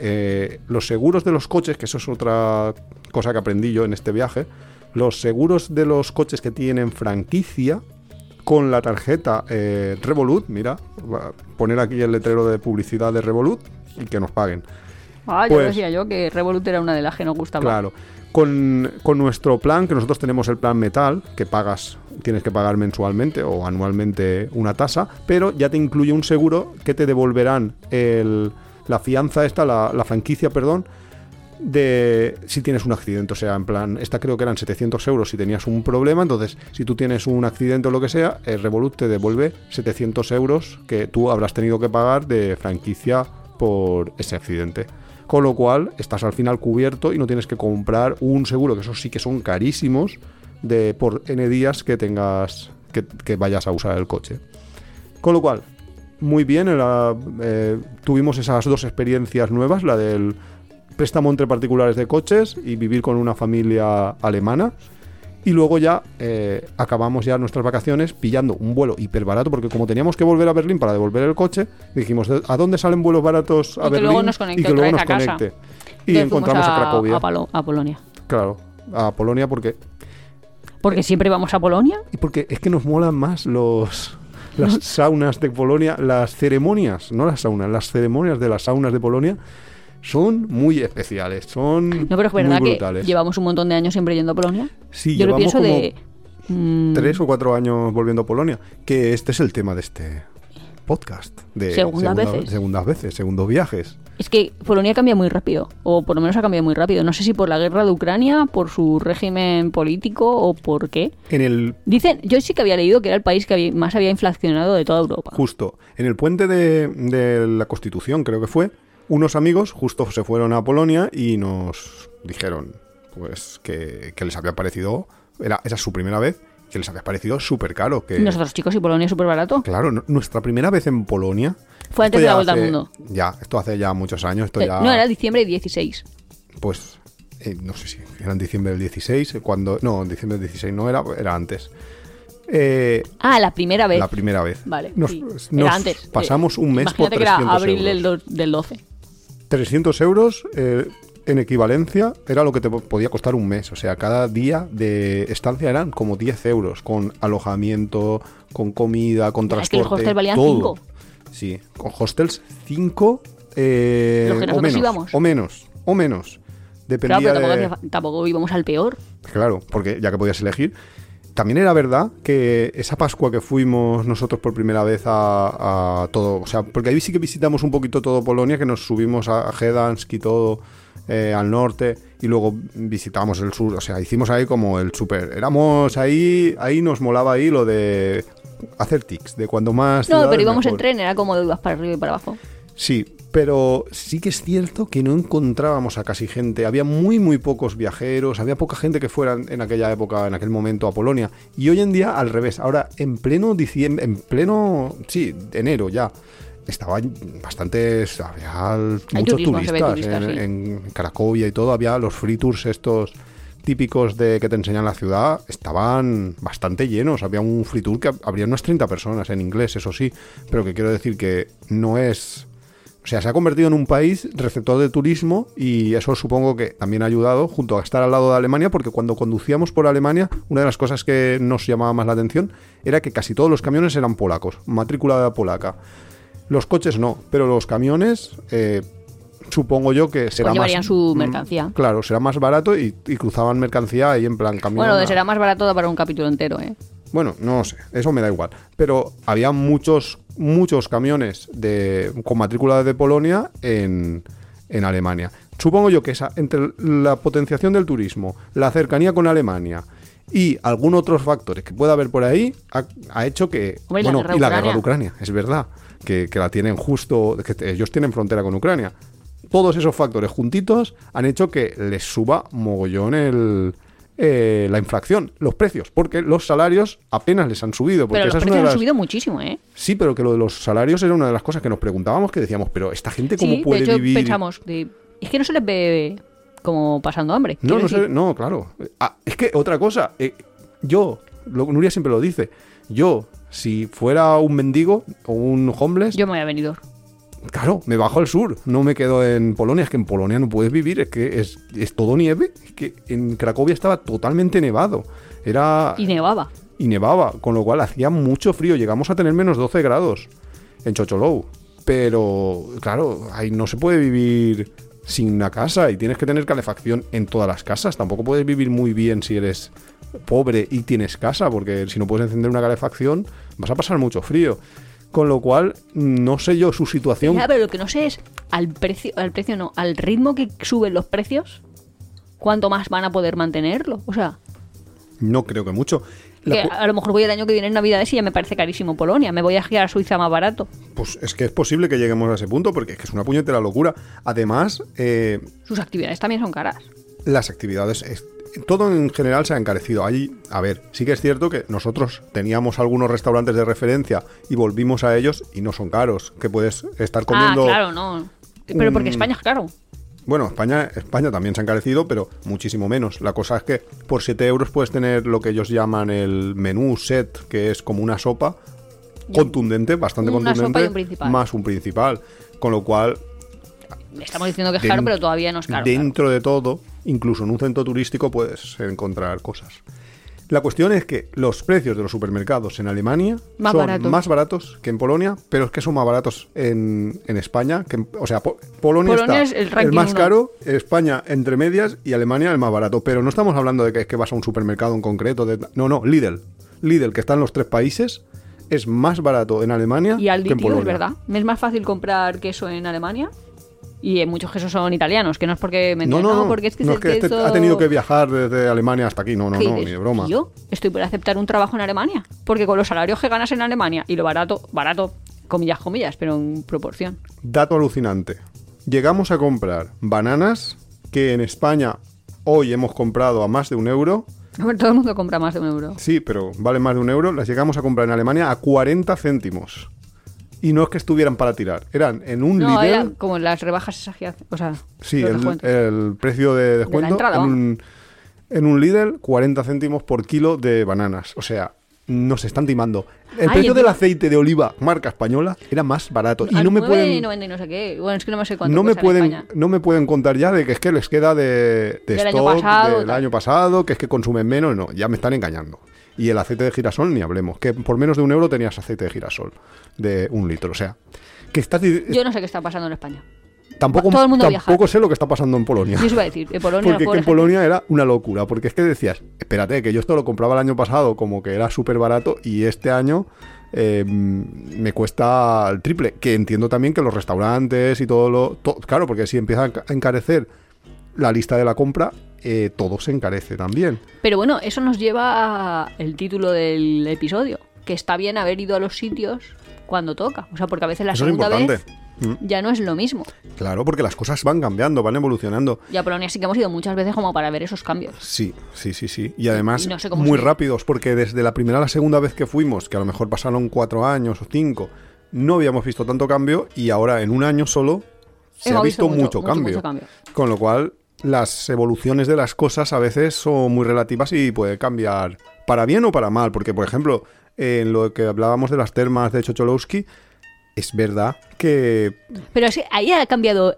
eh, los seguros de los coches, que eso es otra cosa que aprendí yo en este viaje, los seguros de los coches que tienen franquicia con la tarjeta eh, Revolut, mira, poner aquí el letrero de publicidad de Revolut y que nos paguen. Ah, ya Pues- decía yo que Revolut era una de las que nos gustaba. Claro. Con, con nuestro plan, que nosotros tenemos el plan metal, que pagas, tienes que pagar mensualmente o anualmente una tasa, pero ya te incluye un seguro que te devolverán el- la fianza esta, la, la franquicia, perdón, de si tienes un accidente. O sea, en plan, esta creo que eran 700 euros si tenías un problema. Entonces, si tú tienes un accidente o lo que sea, el Revolut te devuelve 700 euros que tú habrás tenido que pagar de franquicia por ese accidente. Con lo cual, estás al final cubierto y no tienes que comprar un seguro, que esos sí que son carísimos, de por N días que tengas, que, vayas a usar el coche. Con lo cual, muy bien, eh, tuvimos esas dos experiencias nuevas, la del préstamo entre particulares de coches y vivir con una familia alemana. Y luego ya eh, acabamos ya nuestras vacaciones pillando un vuelo hiper barato, porque como teníamos que volver a Berlín para devolver el coche, dijimos, ¿a dónde salen vuelos baratos a Y que Berlín? luego nos conecte y que luego nos a casa. conecte. Y Entonces encontramos a, Cracovia. A, Palo- a Polonia. Claro, a Polonia porque Porque siempre vamos a Polonia. Y porque es que nos molan más los las saunas de Polonia, las ceremonias, no las saunas, las ceremonias de las saunas de Polonia son muy especiales, son No, pero es muy verdad que brutales. llevamos un montón de años siempre yendo a Polonia. Sí, yo lo pienso como de. mm, tres o cuatro años volviendo a Polonia, que este es el tema de este podcast de Segundas segunda- veces. segundas veces, segundos viajes. Es que Polonia cambia muy rápido, o por lo menos ha cambiado muy rápido. No sé si por la guerra de Ucrania, por su régimen político o por qué. En el Dicen, yo sí que había leído que era el país que había- más había inflacionado de toda Europa. Justo. En el puente de, de la Constitución, creo que fue, unos amigos justo se fueron a Polonia y nos dijeron pues que, que les había parecido, era, esa es su primera vez, que les había parecido súper caro. Que, nosotros, chicos, y Polonia es súper barato. Claro, nuestra primera vez en Polonia. Fue antes de la vuelta al mundo. Ya, esto hace ya muchos años. Esto Eh, ya, No, era diciembre 16. Pues, eh, no sé si era en diciembre del 16, eh, cuando... No, en diciembre del 16 no era, era antes. Eh, Ah, la primera vez. la primera vez. Vale, Nos, sí. nos Era antes. pasamos un mes Imagínate por que era 300 abril euros. del, do- del 12. 300 euros eh, en equivalencia era lo que te po- podía costar un mes. O sea, cada día de estancia eran como 10 euros, con alojamiento, con comida, con Ya, es transporte. que los hostels valían todo. cinco. Sí, con hostels 5 eh, o menos. íbamos. O menos, o menos. Dependía Claro, pero tampoco, de... tampoco íbamos al peor. Claro, porque ya que podías elegir. También era verdad que esa Pascua que fuimos nosotros por primera vez a, a todo, o sea, porque ahí sí que visitamos un poquito todo Polonia, que nos subimos a Gdansk y todo eh, al norte y luego visitamos el sur, o sea, hicimos ahí como el super, éramos ahí, ahí nos molaba ahí lo de hacer tics, de cuando más... No, pero íbamos en tren, era como de ibas para arriba y para abajo. Sí, pero sí que es cierto que no encontrábamos a casi gente. Había muy, muy pocos viajeros, había poca gente que fuera en aquella época, en aquel momento a Polonia. Y hoy en día al revés. Ahora, en pleno diciembre, en pleno, sí, enero ya, estaban bastantes, había muchos turismo, turistas, turistas, en, sí. en Cracovia y todo. Había los free tours estos típicos de que te enseñan la ciudad estaban bastante llenos. Había un free tour que habría unas 30 personas en inglés, eso sí, pero que quiero decir que no es o sea, se ha convertido en un país receptor de turismo y eso supongo que también ha ayudado junto a estar al lado de Alemania porque cuando conducíamos por Alemania una de las cosas que nos llamaba más la atención era que casi todos los camiones eran polacos, matrícula polaca. Los coches no, pero los camiones eh, supongo yo que será Pues llevarían más... su mm, mercancía. Claro, será más barato y, y cruzaban mercancía ahí en plan camión. Bueno, a- será más barato para un capítulo entero, ¿eh? bueno, no sé, eso me da igual. Pero había muchos, muchos camiones de, con matrícula de Polonia en, en Alemania. Supongo yo que esa, entre la potenciación del turismo, la cercanía con Alemania y algún otros factores que pueda haber por ahí, ha, ha hecho que... Hombre, y la bueno, y la guerra de Ucrania, es verdad, que, que la tienen justo, que ellos tienen frontera con Ucrania. Todos esos factores juntitos han hecho que les suba mogollón el, eh, la inflación, los precios, porque los salarios apenas les han subido. Porque Pero los precios han las- subido muchísimo, ¿eh? Sí, pero que lo de los salarios era una de las cosas que nos preguntábamos, que decíamos, pero esta gente cómo Sí, puede de hecho vivir. pensamos, de- es que no se les ve como pasando hambre. No, no decir. no, claro. Ah, es que otra cosa, eh, yo, lo, Nuria siempre lo dice, yo, si fuera un mendigo o un homeless, Yo me voy a venir. Claro, me bajo al sur, no me quedo en Polonia, es que en Polonia no puedes vivir, es que es, es todo nieve, es que en Cracovia estaba totalmente nevado, era Y nevaba. y nevaba, con lo cual hacía mucho frío, llegamos a tener menos 12 grados en Chocholou, pero claro, ahí no se puede vivir sin una casa y tienes que tener calefacción en todas las casas, tampoco puedes vivir muy bien si eres pobre y tienes casa, porque si no puedes encender una calefacción vas a pasar mucho frío. Con lo cual, no sé yo su situación. Ya, pero lo que no sé es al precio, al precio no, al ritmo que suben los precios, ¿cuánto más van a poder mantenerlo? O sea, No creo que mucho. Que a lo mejor voy el año que viene en Navidades y ya me parece carísimo Polonia. Me voy a girar a Suiza más barato. Pues es que es posible que lleguemos a ese punto, porque es que es una puñetera locura. Además, eh, Sus actividades también son caras. las actividades, es- todo en general se ha encarecido. Ahí, a ver, sí que es cierto que nosotros teníamos algunos restaurantes de referencia y volvimos a ellos y no son caros, que puedes estar comiendo... Ah, claro, no. Pero porque un- España es caro. Bueno, España, España también se ha encarecido, pero muchísimo menos. La cosa es que por 7 euros puedes tener lo que ellos llaman el menú set, que es como una sopa contundente, bastante Una sopa contundente, y un principal. más un principal. Con lo cual, Estamos diciendo que es caro, pero todavía no es caro. Dentro de todo, incluso en un centro turístico puedes encontrar cosas. La cuestión es que los precios de los supermercados en Alemania Más son más baratos que en Polonia, pero es que son más baratos en, en España. Que en- o sea, Po- Polonia, Polonia está es el más uno. caro, España entre medias y Alemania el más barato. Pero no estamos hablando de que, es que vas a un supermercado en concreto. de- no, no, Lidl. Lidl, que está en los tres países, es más barato en Alemania Y Aldi, que en tío, Polonia. es verdad. Me es más fácil comprar queso en Alemania. Y en muchos quesos son italianos, que no es porque me No, digan, no, no, porque es que no es que este ha tenido que viajar desde Alemania hasta aquí. No, no, ¿Qué no, dices? ni de broma. Yo estoy por aceptar un trabajo en Alemania. Porque con los salarios que ganas en Alemania y lo barato, barato, comillas, comillas, pero en proporción. Dato alucinante. Llegamos a comprar bananas que en España hoy hemos comprado a más de un euro. Todo el mundo compra más de un euro. Sí, pero valen más de un euro. Las llegamos a comprar en Alemania a 40 céntimos. Y no es que estuvieran para tirar. Eran en un No, Lidl. era como las rebajas esas que hacen. O sea, Sí, el, precio de descuento entrada, en, un, en un Lidl, 40 céntimos por kilo de bananas. O sea, nos están timando. El precio el- del aceite de oliva marca española era más barato. Y Al no me 9,90 pueden... y no sé qué. Bueno, es que no me sé cuánto no me cuesta en pueden no me pueden contar ya de que es que les queda de, de Del año stock pasado, del año pasado que es que consumen menos no ya me están engañando y el aceite de girasol ni hablemos que por menos de un euro tenías aceite de girasol de un litro o sea que estás Yo no sé qué está pasando en España. tampoco todo el mundo tampoco sé lo que está pasando en Polonia Yo os iba a decir, en Polonia, *laughs* porque que en gente- Polonia era una locura porque es que decías espérate que yo esto lo compraba el año pasado como que era súper barato y este año eh, me cuesta el triple que entiendo también que los restaurantes y todo lo to- claro porque si empieza a enca- a encarecer la lista de la compra eh, todo se encarece también Pero bueno, eso nos lleva al título del episodio. Que está bien haber ido a los sitios cuando toca. O sea, porque a veces la eso segunda vez Mm, ya no es lo mismo. claro porque las cosas van cambiando van evolucionando Y a Polonia sí que hemos ido muchas veces como para ver esos cambios. Sí, sí, sí, sí. Y además Y no sé cómo muy rápidos, porque desde la primera a la segunda vez que fuimos, que a lo mejor pasaron cuatro años o cinco, no habíamos visto tanto cambio y ahora en un año solo se Hemos ha visto, mucho, mucho, cambio. mucho cambio. Con lo cual las evoluciones de las cosas a veces son muy relativas y puede cambiar para bien o para mal, porque por ejemplo en lo que hablábamos de las termas de Chocholowski, es verdad que Pero es que ahí ha cambiado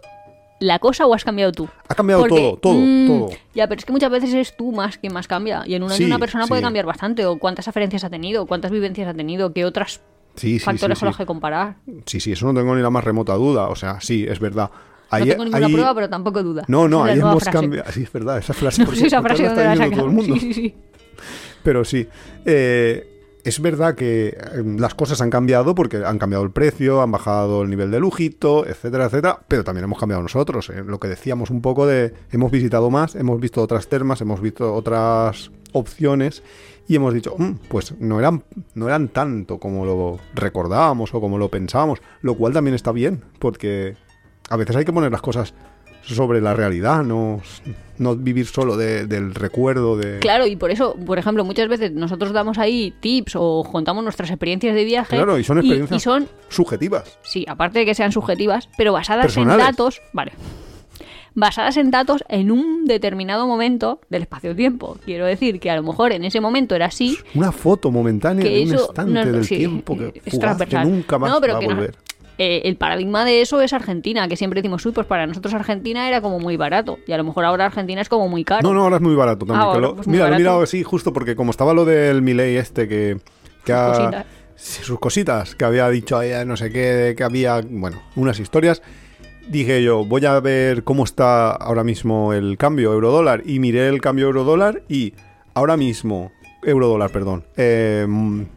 la cosa o has cambiado tú. ha cambiado Porque, todo, todo, mm, todo. Ya, pero es que muchas veces eres tú más quien más cambia. Y en un año Sí, una persona puede cambiar bastante. O cuántas aferencias ha tenido, cuántas vivencias ha tenido, qué otros Sí, sí, factores con los que comparar. Sí, sí, eso no tengo ni la más remota duda. O sea, sí, es verdad. Ahí- no tengo ninguna ahí- prueba, pero tampoco duda. No, no, ahí hemos cambiado. Sí, es verdad, esa frase. *laughs* No esa frase la está todo el mundo. Sí, sí, sí. Pero sí. eh, es verdad que eh, las cosas han cambiado porque han cambiado el precio, han bajado el nivel de lujito, etcétera, etcétera, pero también hemos cambiado nosotros. ¿eh? Lo que decíamos un poco de hemos visitado más, hemos visto otras termas, hemos visto otras opciones y hemos dicho, "Mm, pues no eran, no eran tanto como lo recordábamos o como lo pensábamos, lo cual también está bien, porque a veces hay que poner las cosas sobre la realidad, no, no vivir solo de- del recuerdo de... Claro, y por eso, por ejemplo, muchas veces nosotros damos ahí tips o contamos nuestras experiencias de viaje. Claro, y son experiencias y son, subjetivas. sí, aparte de que sean subjetivas, pero basadas en datos, vale. Basadas en datos en un determinado momento del espacio-tiempo. Quiero decir que a lo mejor en ese momento era así, Una foto momentánea de un instante no- del sí, tiempo que, fugaz, nunca más No, pero va a volver. Eh, el paradigma de eso es Argentina, que siempre decimos, uy, pues para nosotros Argentina era como muy barato. Y a lo mejor ahora Argentina es como muy caro. No, no, ahora es muy barato también. Ah, que ahora, lo- pues muy mira, lo he mirado así justo porque como estaba lo del Milei este que... que Sus ha- cositas. sus cositas, que había dicho no sé qué, que había, bueno, unas historias. Dije yo, voy a ver cómo está ahora mismo el cambio euro-dólar. Y miré el cambio euro-dólar y ahora mismo, euro-dólar, perdón, eh,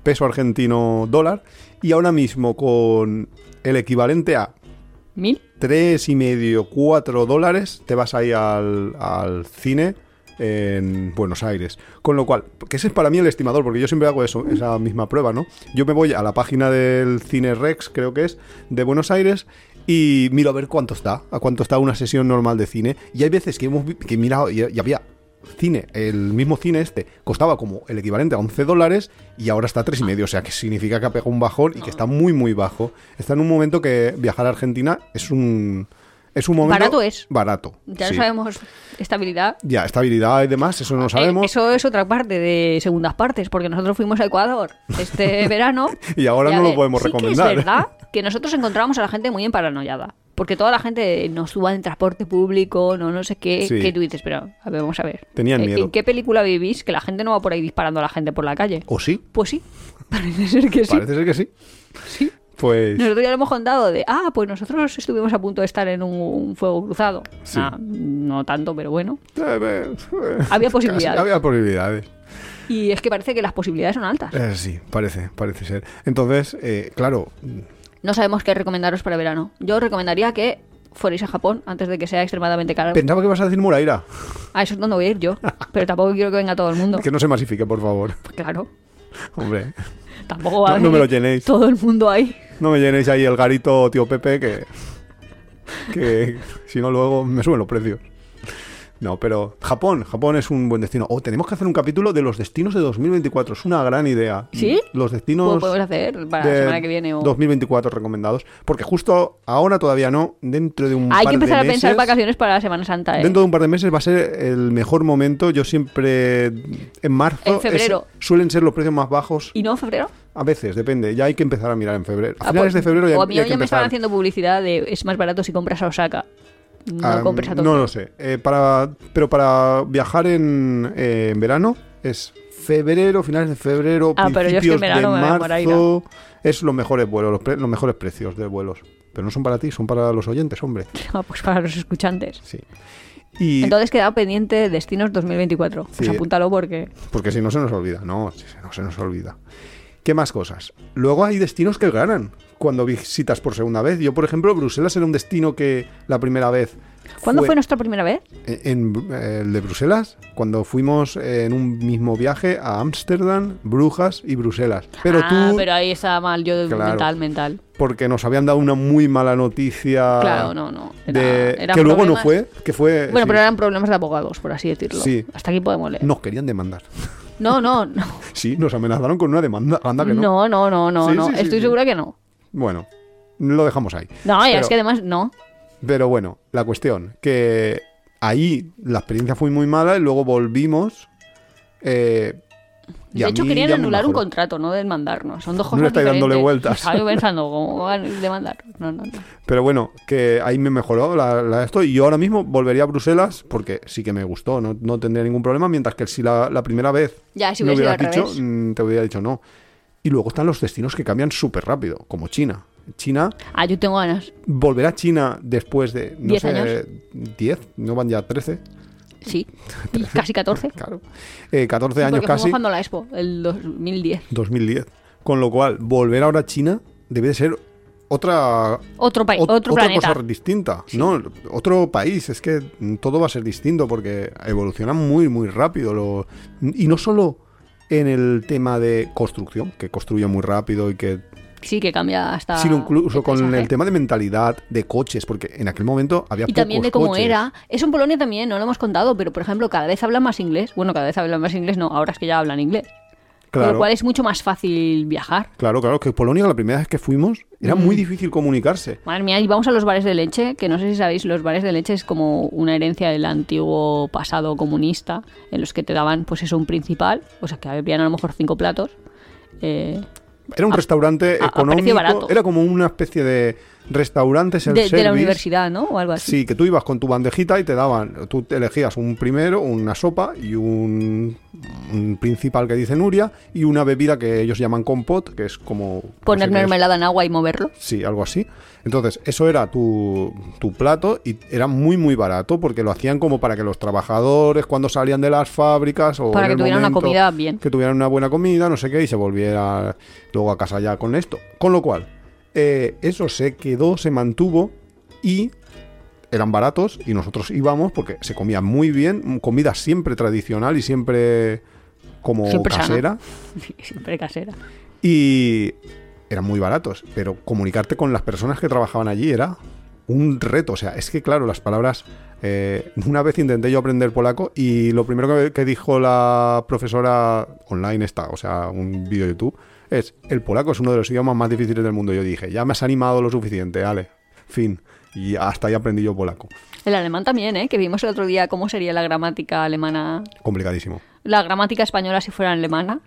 peso argentino-dólar. Y ahora mismo con el equivalente a ¿Mil? tres y medio, cuatro dólares, te vas ahí al, al cine en Buenos Aires. Con lo cual, que ese es para mí el estimador, porque yo siempre hago eso, esa misma prueba, ¿no? Yo me voy a la página del Cine Rex, creo que es, de Buenos Aires, y miro a ver cuánto está, a cuánto está una sesión normal de cine. Y hay veces que hemos que he mirado y, y había cine, el mismo cine este, costaba como el equivalente a 11 dólares y ahora está a tres y medio, o sea que significa que ha pegado un bajón y que está muy muy bajo. Está en un momento que viajar a Argentina es un es un momento Barato es. barato. Ya sí. no sabemos estabilidad. Ya, estabilidad y demás, eso no lo sabemos. Eh, eso es otra parte de segundas partes, porque nosotros fuimos a Ecuador este *laughs* verano. Y ahora no lo podemos sí que recomendar. es verdad que nosotros encontramos a la gente muy emparanoiada. Porque toda la gente nos suba en transporte público, no no sé qué, Sí. que tú dices, pero a ver, vamos a ver. Tenían ¿En- miedo. ¿En qué película vivís que la gente no va por ahí disparando a la gente por la calle? ¿O sí? Pues sí, *laughs* parece ser que sí. Parece ser que sí. Sí. Pues Nosotros ya lo hemos contado de, ah, pues nosotros estuvimos a punto de estar en un, fuego cruzado. Sí. Ah, no tanto, pero bueno. eh, eh, Había casi, posibilidades. había posibilidades. Y es que parece que las posibilidades son altas. Eh, sí, parece, parece ser. Entonces, eh, claro, No sabemos qué recomendaros para verano. Yo recomendaría que fuerais a Japón antes de que sea extremadamente caro. pensaba que ibas a decir Moraira. A eso es donde voy a ir yo. Pero tampoco quiero que venga todo el mundo. *laughs* Que no se masifique, por favor. Pues claro. Hombre, *laughs* Tampoco va a No, no me lo llenéis. todo el mundo ahí. no me llenéis ahí el garito tío Pepe que, que si no luego me suben los precios. No, pero Japón, Japón es un buen destino. Oh, tenemos que hacer un capítulo de los destinos de 2024. Es una gran idea. ¿Sí? Los destinos Pues podemos hacer para la semana que viene. O... 2024 recomendados. Porque justo ahora todavía no. Dentro de un Hay par que empezar de a pensar meses- vacaciones para la Semana Santa. ¿eh? Dentro de un par de meses va a ser el mejor momento. Yo siempre en marzo En febrero. es- suelen ser los precios más bajos. ¿Y no en febrero? A veces, depende. Ya hay que empezar a mirar en febrero. A Ah, finales pues- de febrero ya, o a mí ya hoy hay que ya me estaban haciendo publicidad de es más barato si compras a Osaka. No Ah, compres a Tokio. No lo sé. Eh, para, pero para viajar en, eh, en verano es febrero, finales de febrero, Ah, pero yo es que en verano de me marzo. Es los mejores vuelos, los, pre- los mejores precios de vuelos. Pero no son para ti, son para los oyentes, hombre. *laughs* Ah, pues para los escuchantes. Sí. Y Entonces queda pendiente Destinos 2024. Sí. Pues apúntalo porque... porque si no se nos olvida, no, si no se nos olvida. ¿Qué más cosas? Luego hay destinos que ganan cuando visitas por segunda vez. Yo, por ejemplo, Bruselas era un destino que la primera vez. ¿Cuándo fue nuestra primera vez? En, eh, el de Bruselas, cuando fuimos en un mismo viaje a Ámsterdam, Brujas y Bruselas. Pero ah, tú, pero ahí estaba mal, yo Claro. mental, mental. porque nos habían dado una muy mala noticia Claro, no, no. Era- de, eran que luego no fue, que fue... Bueno, sí, pero eran problemas de abogados, por así decirlo. Sí. Hasta aquí podemos leer. Nos querían demandar. No, no, no. *laughs* Sí, nos amenazaron con una demanda. Anda que no. No, no, no, no, Sí, no. sí, sí, Estoy segura que no. Bueno, lo dejamos ahí. No, ya Pero- es que además no. Pero bueno, la cuestión, que ahí la experiencia fue muy mala y luego volvimos. eh, y De hecho, querían anular un contrato, no demandarnos. Son dos No cosas le estáis dándole vueltas. Estaba *laughs* pensando, ¿cómo van a demandar? No, no, no. Pero bueno, que ahí me mejoró la, la esto. Y yo ahora mismo volvería a Bruselas porque sí que me gustó, no, no tendría ningún problema. Mientras que si la, la primera vez Ya, si me hubiera hubieras dicho, revés. mm, te hubiera dicho no. Y luego están los destinos que cambian súper rápido, como China. China, Ah, yo tengo ganas. volver a China después de, no ¿Diez sé, años? 10, no van ya 13. Sí, *laughs* y casi 14. Claro. Eh, 14 años Porque casi, cuando la Expo, el 2010. 2010. Con lo cual, volver ahora a China debe de ser otra Otro país, ot- otro otra planeta. cosa distinta, ¿no? Otro país, es que todo va a ser distinto porque evoluciona muy, muy rápido. Lo, y no solo en el tema de construcción, que construye muy rápido y que... Sí, que cambia hasta. sino incluso el con el tema de mentalidad, de coches, porque en aquel momento había Y también de cómo coches. era. Eso en Polonia también, no lo hemos contado, pero por ejemplo, cada vez hablan más inglés. Bueno, cada vez hablan más inglés, no, ahora es que ya hablan inglés. Con Claro. lo cual es mucho más fácil viajar. Claro, claro, que Polonia la primera vez que fuimos era Mm. muy difícil comunicarse. Madre mía, y vamos a los bares de leche, que no sé si sabéis, los bares de leche es como una herencia del antiguo pasado comunista, en los que te daban, pues eso, un principal, o sea, que habían a lo mejor cinco platos. eh, Era un A- restaurante a- a precio económico, era como una especie de restaurante de, de la universidad, ¿no? O algo así. Sí, que tú ibas con tu bandejita y te daban, tú elegías un primero, una sopa y un, un principal que dice Nuria y una bebida que ellos llaman compot, que es como... no Poner sé es. mermelada en agua y moverlo. Sí, algo así. Entonces, eso era tu, tu plato y era muy, muy barato porque lo hacían como para que los trabajadores cuando salían de las fábricas o Para que el tuvieran una comida bien. Que tuvieran una buena comida, no sé qué, y se volviera luego a casa ya con esto. Con lo cual, eh, eso se quedó, se mantuvo y eran baratos y nosotros íbamos porque se comía muy bien, comida siempre tradicional y siempre como Siempre casera. *laughs* Siempre casera. Y eran muy baratos, pero comunicarte con las personas que trabajaban allí era un reto. O sea, es que claro, las palabras... eh, una vez intenté yo aprender polaco y lo primero que, que dijo la profesora online está, o sea, un vídeo de YouTube, es, el polaco es uno de los idiomas más difíciles del mundo. Yo dije, ya me has animado lo suficiente, Ale, fin. Y hasta ahí aprendí yo polaco. El alemán también, ¿eh? Que vimos el otro día cómo sería la gramática alemana. Complicadísimo. La gramática española si fuera alemana.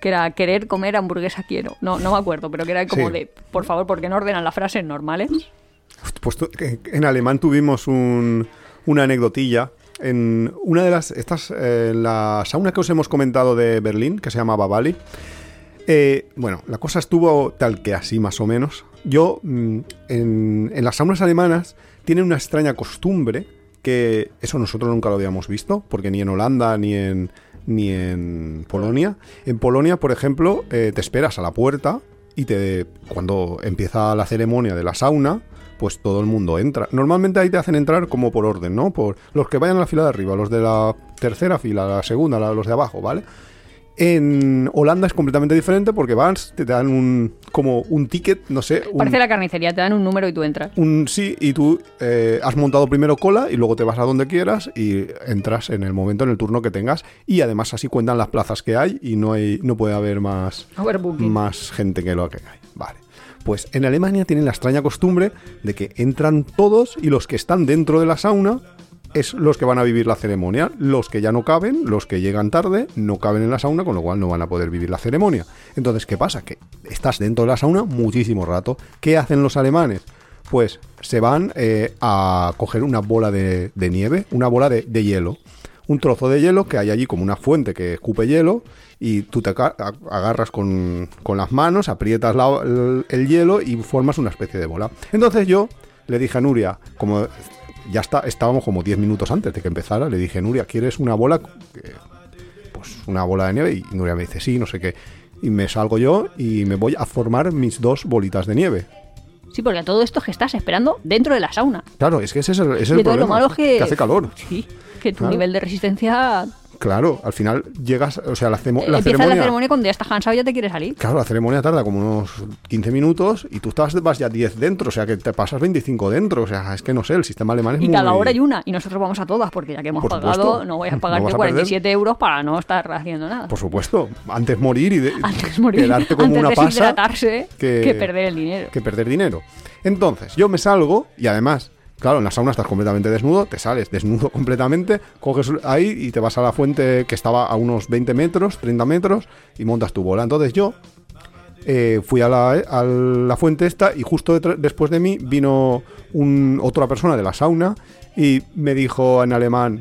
Que era querer comer hamburguesa quiero. No, no me acuerdo, pero que era como Sí. de, por favor, ¿por qué no ordenan las frases normales? Pues en- en alemán tuvimos un- una anecdotilla. En una de las. Estas. eh, la sauna que os hemos comentado de Berlín, que se llama Bavali. eh, bueno, la cosa estuvo tal que así, más o menos. Yo, mm, en, en las saunas alemanas, tienen una extraña costumbre que eso nosotros nunca lo habíamos visto, porque ni en Holanda ni en, ni en Polonia. En Polonia, por ejemplo, eh, te esperas a la puerta y te cuando empieza la ceremonia de la sauna, pues todo el mundo entra. Normalmente ahí te hacen entrar como por orden, ¿no? Por los que vayan a la fila de arriba, los de la tercera fila, la segunda, la- los de abajo, ¿vale? En Holanda es completamente diferente porque vas, te dan un como un ticket, no sé, un, Parece la carnicería, te dan un número y tú entras. un sí y tú eh, has montado primero cola y luego te vas a donde quieras y entras en el momento, en el turno que tengas y además así cuentan las plazas que hay y no hay no puede haber más más gente que lo que hay. Vale. Pues en Alemania tienen la extraña costumbre de que entran todos y los que están dentro de la sauna es los que van a vivir la ceremonia. Los que ya no caben, los que llegan tarde, no caben en la sauna, con lo cual no van a poder vivir la ceremonia. Entonces, ¿qué pasa? Que estás dentro de la sauna muchísimo rato. ¿Qué hacen los alemanes? Pues se van eh, a coger una bola de, nieve, una bola de hielo. Un trozo de hielo que hay allí como una fuente que escupe hielo y tú te agarras con, con las manos, aprietas la- el, el hielo y formas una especie de bola. Entonces yo le dije a Nuria, como ya está, estábamos como 10 minutos antes de que empezara, le dije, Nuria, ¿quieres una bola? Pues una bola de nieve y Nuria me dice, sí, no sé qué. Y me salgo yo y me voy a formar mis dos bolitas de nieve. Sí, porque a todo esto es que estás esperando dentro de la sauna. Claro, es que ese es el, ese es el problema. lo malo es que... hace calor. Sí, que tu Claro. nivel de resistencia... Claro, al final llegas, o sea, la, cemo- eh, la empieza ceremonia... la ceremonia cuando ya estás cansado y ya te quieres salir. Claro, la ceremonia tarda como unos 15 minutos y tú estás, vas ya 10 dentro, o sea que te pasas 25 dentro, o sea, es que no sé, el sistema alemán es Y muy... cada hora hay una. Y nosotros vamos a todas, porque ya que hemos Por pagado, supuesto. no voy a No pagar vas yo a perder. 47 euros para no estar haciendo nada. Por supuesto, antes morir y de, *laughs* Antes morir, quedarte como antes una pasa deshidratarse que perder el dinero. que perder dinero. Entonces, yo me salgo y además, claro, en la sauna estás completamente desnudo, te sales desnudo *laughs* completamente, coges ahí y te vas a la fuente que estaba a unos 20 metros, 30 metros y montas tu bola. Entonces yo eh, fui a la, a la fuente esta y justo después de mí vino un, otra persona de la sauna y me dijo en alemán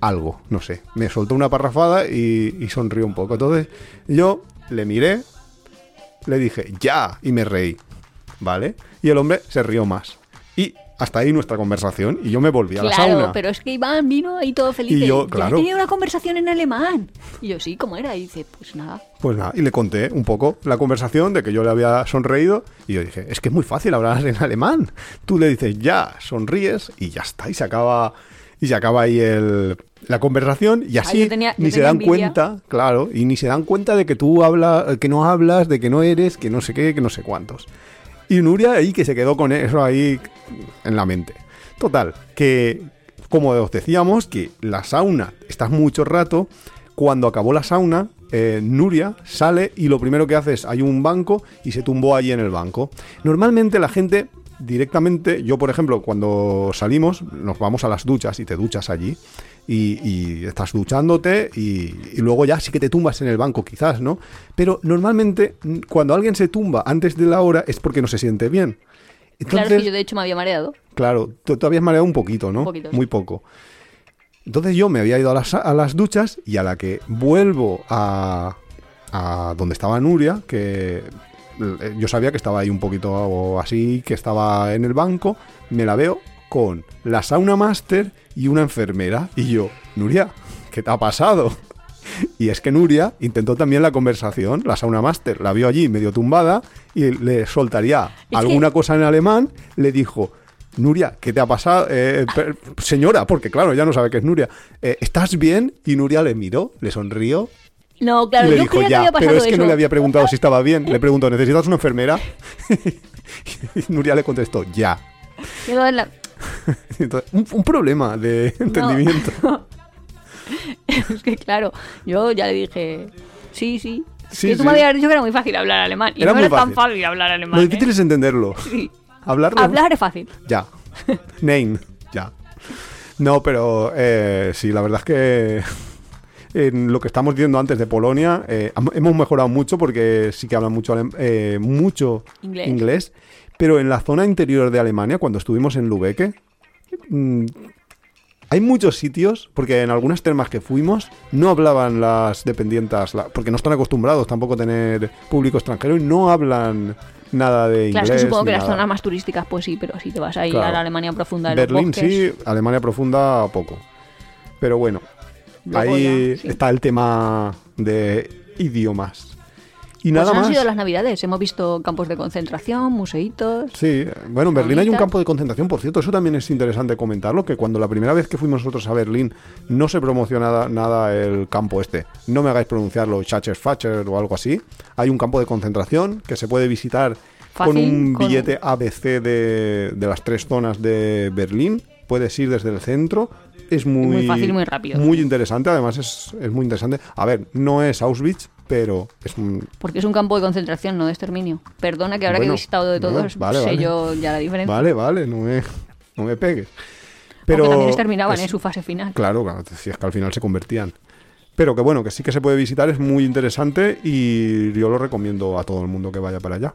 algo, no sé, me soltó una parrafada y, y sonrió un poco. Entonces yo le miré, le dije ya y me reí, ¿vale? Y el hombre se rió más. Y hasta ahí nuestra conversación y yo me volví a la Claro, sauna. pero es que Iván vino ahí todo feliz. Y yo, "Ya claro. tenido una conversación en alemán. Y yo, sí, ¿cómo era? Y dice, pues nada. Pues nada, y le conté un poco la conversación de que yo le había sonreído y yo dije, es que es muy fácil hablar en alemán. Tú le dices ya, sonríes y ya está, y se acaba, y se acaba ahí el, la conversación y así tenía- ni se tenía dan envidia. cuenta, claro, y ni se dan cuenta de que tú hablas, que no hablas, de que no eres, que no sé qué, que no sé cuántos. Y Nuria ahí que se quedó con eso ahí en la mente. Total, que como os decíamos, que la sauna, estás mucho rato, cuando acabó la sauna, eh, Nuria sale y lo primero que hace es, hay un banco y se tumbó allí en el banco. Normalmente la gente directamente, yo por ejemplo, cuando salimos, nos vamos a las duchas y te duchas allí. Y, y estás duchándote y, y luego ya sí que te tumbas en el banco quizás, ¿no? Pero normalmente cuando alguien se tumba antes de la hora es porque no se siente bien. claro, es Entonces, que yo de hecho me había mareado. Claro, tú te habías mareado un poquito, ¿no? Un poquito, sí. Muy poco. Entonces yo me había ido a las, a las duchas y a la que vuelvo a, a donde estaba Nuria, que eh, yo sabía que estaba ahí un poquito así, que estaba en el banco, me la veo con la sauna master y una enfermera. Y yo, Nuria, ¿qué te ha pasado? *laughs* Y es que Nuria intentó también la conversación, la sauna master, la vio allí medio tumbada y le soltaría alguna cosa en alemán, le dijo, Nuria, ¿qué te ha pasado? Eh, señora, porque claro, ya no sabe qué es Nuria, eh, ¿estás bien? Y Nuria le miró, le sonrió No, claro, y le yo dijo, creía que ya, había pasado pero es que eso. no le había preguntado si estaba bien, le preguntó, ¿necesitas una enfermera? *laughs* y Nuria le contestó, ya. La- *laughs* un, un problema de entendimiento. *laughs* es que claro, yo ya le dije, sí, sí. Sí, que tú sí. me habías dicho que era muy fácil hablar alemán. Y Era no era tan fácil. fácil hablar alemán. Lo ¿eh? difícil es entenderlo. *laughs* Sí. Hablarlo. Hablar es fácil. Ya. Name. Ya. No, pero eh, sí, la verdad es que en lo que estamos viendo antes de Polonia eh, hemos mejorado mucho porque sí que hablan mucho, eh, mucho Inglés. Pero en la zona interior de Alemania, cuando estuvimos en Lübeck, mm, hay muchos sitios, porque en algunas termas que fuimos no hablaban las dependientas, la- porque no están acostumbrados tampoco a tener público extranjero y no hablan nada de Claro, inglés. es que supongo que las nada. zonas más turísticas, pues sí, pero si te vas ahí Claro. a la Alemania profunda de Berlín sí, Alemania profunda poco. Pero bueno, luego ahí ya, sí. está el tema de idiomas. Y Pues nada han más. sido las navidades, hemos visto campos de concentración, museitos. Sí, bueno, en Berlín hay un campo de concentración, por cierto, eso también es interesante comentarlo, que cuando la primera vez que fuimos nosotros a Berlín no se promocionaba nada el campo este. No me hagáis pronunciarlo Schacherfacher o algo así. Hay un campo de concentración que se puede visitar con un con- billete ABC de, de las tres zonas de Berlín. Puedes ir desde el centro. Es muy, muy fácil muy rápido. Muy interesante, además es, es muy interesante. A ver, no es Auschwitz, pero es un, Porque es un campo de concentración, no de exterminio. Perdona que ahora que he visitado de no, todos, vale, sé vale. yo ya la diferencia. Vale, vale, no me, no me pegues. Pero también exterminaban en su fase final. Claro, claro, si es que al final se convertían. Pero que bueno, que sí que se puede visitar, es muy interesante y yo lo recomiendo a todo el mundo que vaya para allá.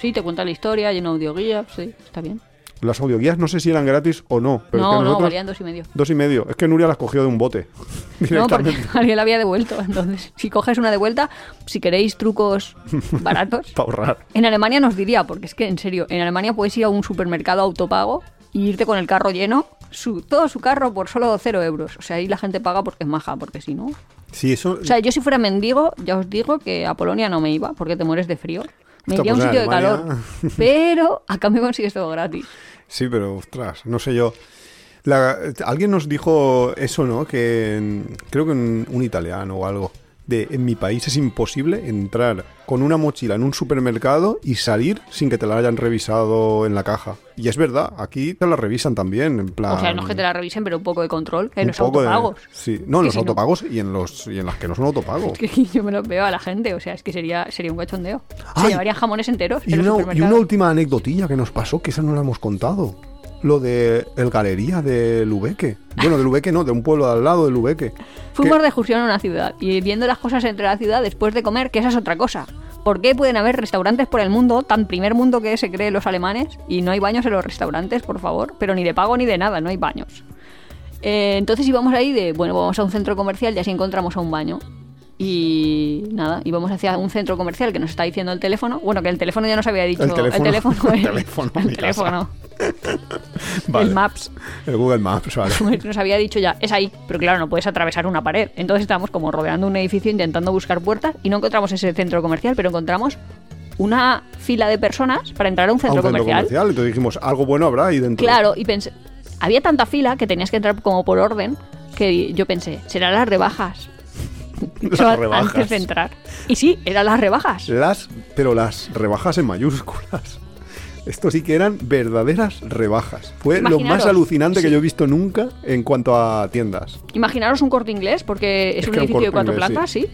Sí, te cuenta la historia, hay una audioguía, sí, está bien. Las audioguías no sé si eran gratis o no. Pero es no, no, valían dos y medio. Dos y medio. Es que Nuria las cogió de un bote. *laughs* No, porque Directamente. *laughs* alguien la había devuelto. Entonces, si coges una de vuelta, si queréis trucos *laughs* baratos, Para ahorrar. en Alemania nos diría, porque es que en serio, en Alemania puedes ir a un supermercado autopago y irte con el carro lleno, su, todo su carro por solo cero euros. O sea, ahí la gente paga porque es maja, porque si no. Sí, eso. O sea, yo si fuera mendigo, ya os digo que a Polonia no me iba, porque te mueres de frío. Me iría a un pues sitio de calor. Pero a cambio consigues todo gratis. Sí, pero ostras, no sé yo. La- alguien nos dijo eso, ¿no? Que creo que en un italiano o algo. De en mi país es imposible entrar con una mochila en un supermercado y salir sin que te la hayan revisado en la caja. Y es verdad, aquí te la revisan también, en plan. O sea, no es que te la revisen, pero un poco de control. En los de- autopagos. sí, no, en los si no- autopagos y en los y en las que no son autopagos. *laughs* Es que yo me lo veo a la gente, o sea, es que sería, sería un cachondeo. Se llevarían jamones enteros Y en los una última anecdotilla que nos pasó, que esa no la hemos contado. Lo de el galería de Lubeque. Bueno, de Lubeque no, de un pueblo de al lado de Lubeque. Fuimos Que- de excursión a una ciudad y viendo las cosas entre la ciudad después de comer, que esa es otra cosa. ¿Por qué pueden haber restaurantes por el mundo, tan primer mundo que se creen los alemanes, y no hay baños en los restaurantes, por favor? Pero ni de pago ni de nada, no hay baños. Eh, entonces íbamos ahí de, bueno, vamos a un centro comercial y así encontramos a un baño. Y nada, íbamos hacia un centro comercial que nos está diciendo el teléfono. Bueno, que el teléfono ya nos había dicho. El teléfono. El teléfono. El *laughs* el- teléfono, el teléfono. *laughs* Vale. El Maps. El Google Maps, vale. *laughs* Nos había dicho ya, es ahí, pero claro, no puedes atravesar una pared. Entonces estábamos como rodeando un edificio intentando buscar puertas y no encontramos ese centro comercial, pero encontramos una fila de personas para entrar a un A centro, un centro comercial. comercial. Entonces dijimos, algo bueno habrá ahí dentro. Claro, y pensé, había tanta fila que tenías que entrar como por orden que yo pensé, serán las rebajas. *laughs* Las rebajas. Antes de entrar. Y sí, eran las rebajas. Las, pero las rebajas en mayúsculas. Esto sí que eran verdaderas rebajas. Fue lo más alucinante que yo he visto nunca en cuanto a tiendas. Imaginaros un corte inglés, porque es, Es un edificio de cuatro Inglés, plantas, sí.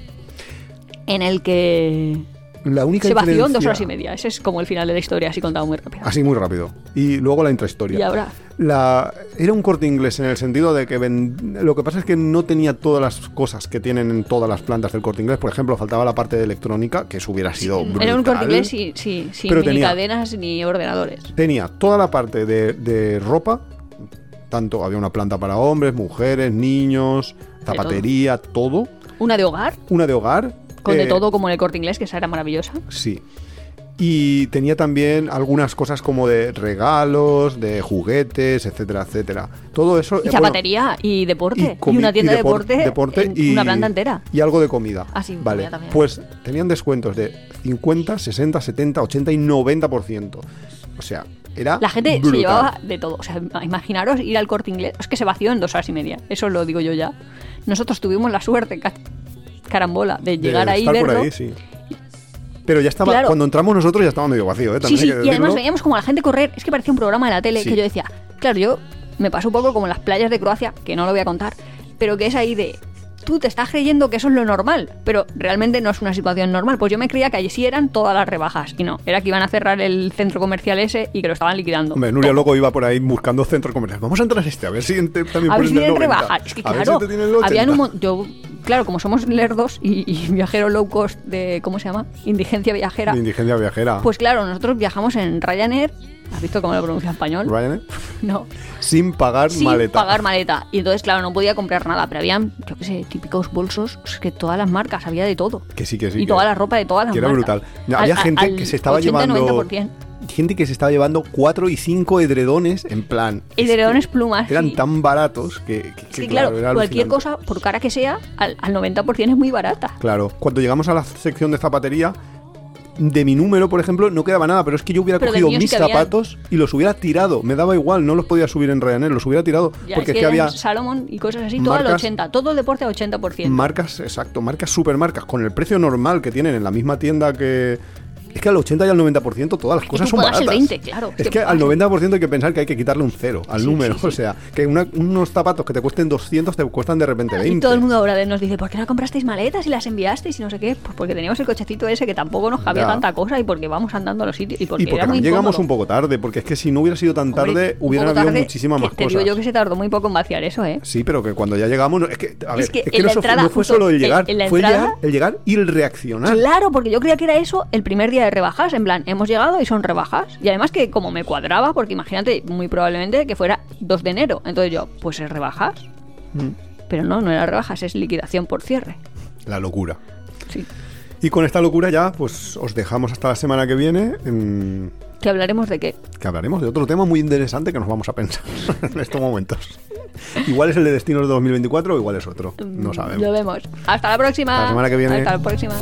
En el que La única se vació en dos horas y media. Ese es como el final de la historia, así contado muy rápido. Así muy rápido. Y luego la intrahistoria. Y ahora, La, era un corte inglés en el sentido de que ven- lo que pasa es que no tenía todas las cosas que tienen en todas las plantas del corte inglés. Por ejemplo, faltaba la parte de electrónica, que eso hubiera sido brutal. era un corte inglés sí, sí, sin Pero ni tenía- cadenas ni ordenadores. Tenía toda la parte de, de ropa, tanto había una planta para hombres, mujeres, niños, zapatería, todo. Una de hogar, Una de hogar. Con de eh, todo como en el corte inglés, que esa era maravillosa. Sí. Y tenía también algunas cosas como de regalos, de juguetes, etcétera, etcétera. Todo eso. Y eh, bueno, zapatería, y deporte, y, una tienda y de depor- deporte, deporte y, una planta entera. Y algo de comida. Ah, sí, vale. comida también. Pues tenían descuentos de 50, 60, 70, 80 y 90%. O sea, era. La gente se brutal. llevaba de todo. O sea, imaginaros ir al corte inglés. Es que se vació en dos horas y media. Eso lo digo yo ya. Nosotros tuvimos la suerte, carambola, de De llegar ahí estar por ahí, sí. Pero ya estaba, Claro. cuando entramos nosotros ya estaba medio vacío, ¿eh? Sí, También sí, que y además veíamos como a la gente correr. Es que parecía un programa de la tele Sí. que yo decía, claro, yo me pasó un poco como en las playas de Croacia, que no lo voy a contar, pero que es ahí de. Tú te estás creyendo que eso es lo normal, pero realmente no es una situación normal. Pues yo me creía que allí sí eran todas las rebajas. Y no, era que iban a cerrar el centro comercial ese y que lo estaban liquidando. Hombre, Nuria luego iba por ahí buscando centros comerciales. Vamos a entrar a este, a ver si ente- también a ver si tienen 90. rebajas. Es que A si claro, 80. habían un yo, claro, como somos lerdos y, y *laughs* viajero low cost de, ¿cómo se llama? Indigencia viajera. De indigencia viajera. Pues claro, nosotros viajamos en Ryanair. ¿Has visto cómo lo pronuncia en español? Ryanair, *laughs* No. sin pagar Sin maleta. pagar maleta. Y entonces, claro, no podía comprar nada, pero habían, yo qué sé, típicos bolsos, es que todas las marcas, había de todo. Que sí, que sí. y que- toda la ropa de todas las que era marcas. brutal. No, había Al- gente al que se estaba 80, llevando 90%. gente que se estaba llevando cuatro y cinco edredones en plan es Edredones que plumas, eran sí. tan baratos que, que, claro, era cualquier cosa, por cara que sea, al, al 90% es muy barata. claro cuando llegamos a la sección de zapatería de mi número, por ejemplo, no quedaba nada, pero es que yo hubiera Pero cogido sí mis había. zapatos y los hubiera tirado. Me daba igual, no los podía subir en Ryanair, los hubiera tirado. Ya, porque es que había Salomon y cosas así, todo al marcas- 80, todo el deporte al 80%. marcas, exacto, marcas supermarcas con el precio normal que tienen en la misma tienda que. Es que al 80 y al 90% todas las cosas son pagas el baratas. 20, claro, Es que al pagas el- 90% hay que pensar que hay que quitarle un cero al Sí, número. sí, sí. O sea, que una- unos zapatos que te cuesten 200 te cuestan de repente 20. Y todo el mundo ahora nos dice, ¿por qué no comprasteis maletas y las enviasteis y no sé qué? Pues porque teníamos el cochecito ese que tampoco nos cabía Ya. tanta cosa y porque vamos andando a los sitios y porque, y porque era muy llegamos un poco tarde, porque es que si no hubiera sido tan tarde, Hombre, hubieran habido tarde, muchísimas más te cosas. digo yo que se tardó muy poco en vaciar eso, ¿eh? Sí, pero que cuando ya llegamos, es que, a ver, Es que es que en la entrada, no fue justo, solo el llegar, en la fue entrada- llegar, el llegar y el reaccionar. Claro, porque yo creía que era eso el primer día de rebajas, en plan, hemos llegado y son rebajas. Y además que como me cuadraba, porque imagínate, muy probablemente que fuera 2 de enero. Entonces yo, pues es rebajas. Mm. Pero no, no era rebajas, es liquidación por cierre. La locura. Sí. Y con esta locura ya, pues os dejamos hasta la semana que viene, en- Que hablaremos de qué. que hablaremos de otro tema muy interesante que nos vamos a pensar *laughs* en estos momentos. Igual es el de destinos de 2024 o igual es otro, no sabemos. Lo vemos. Hasta la próxima. Hasta la semana que viene. Hasta la próxima.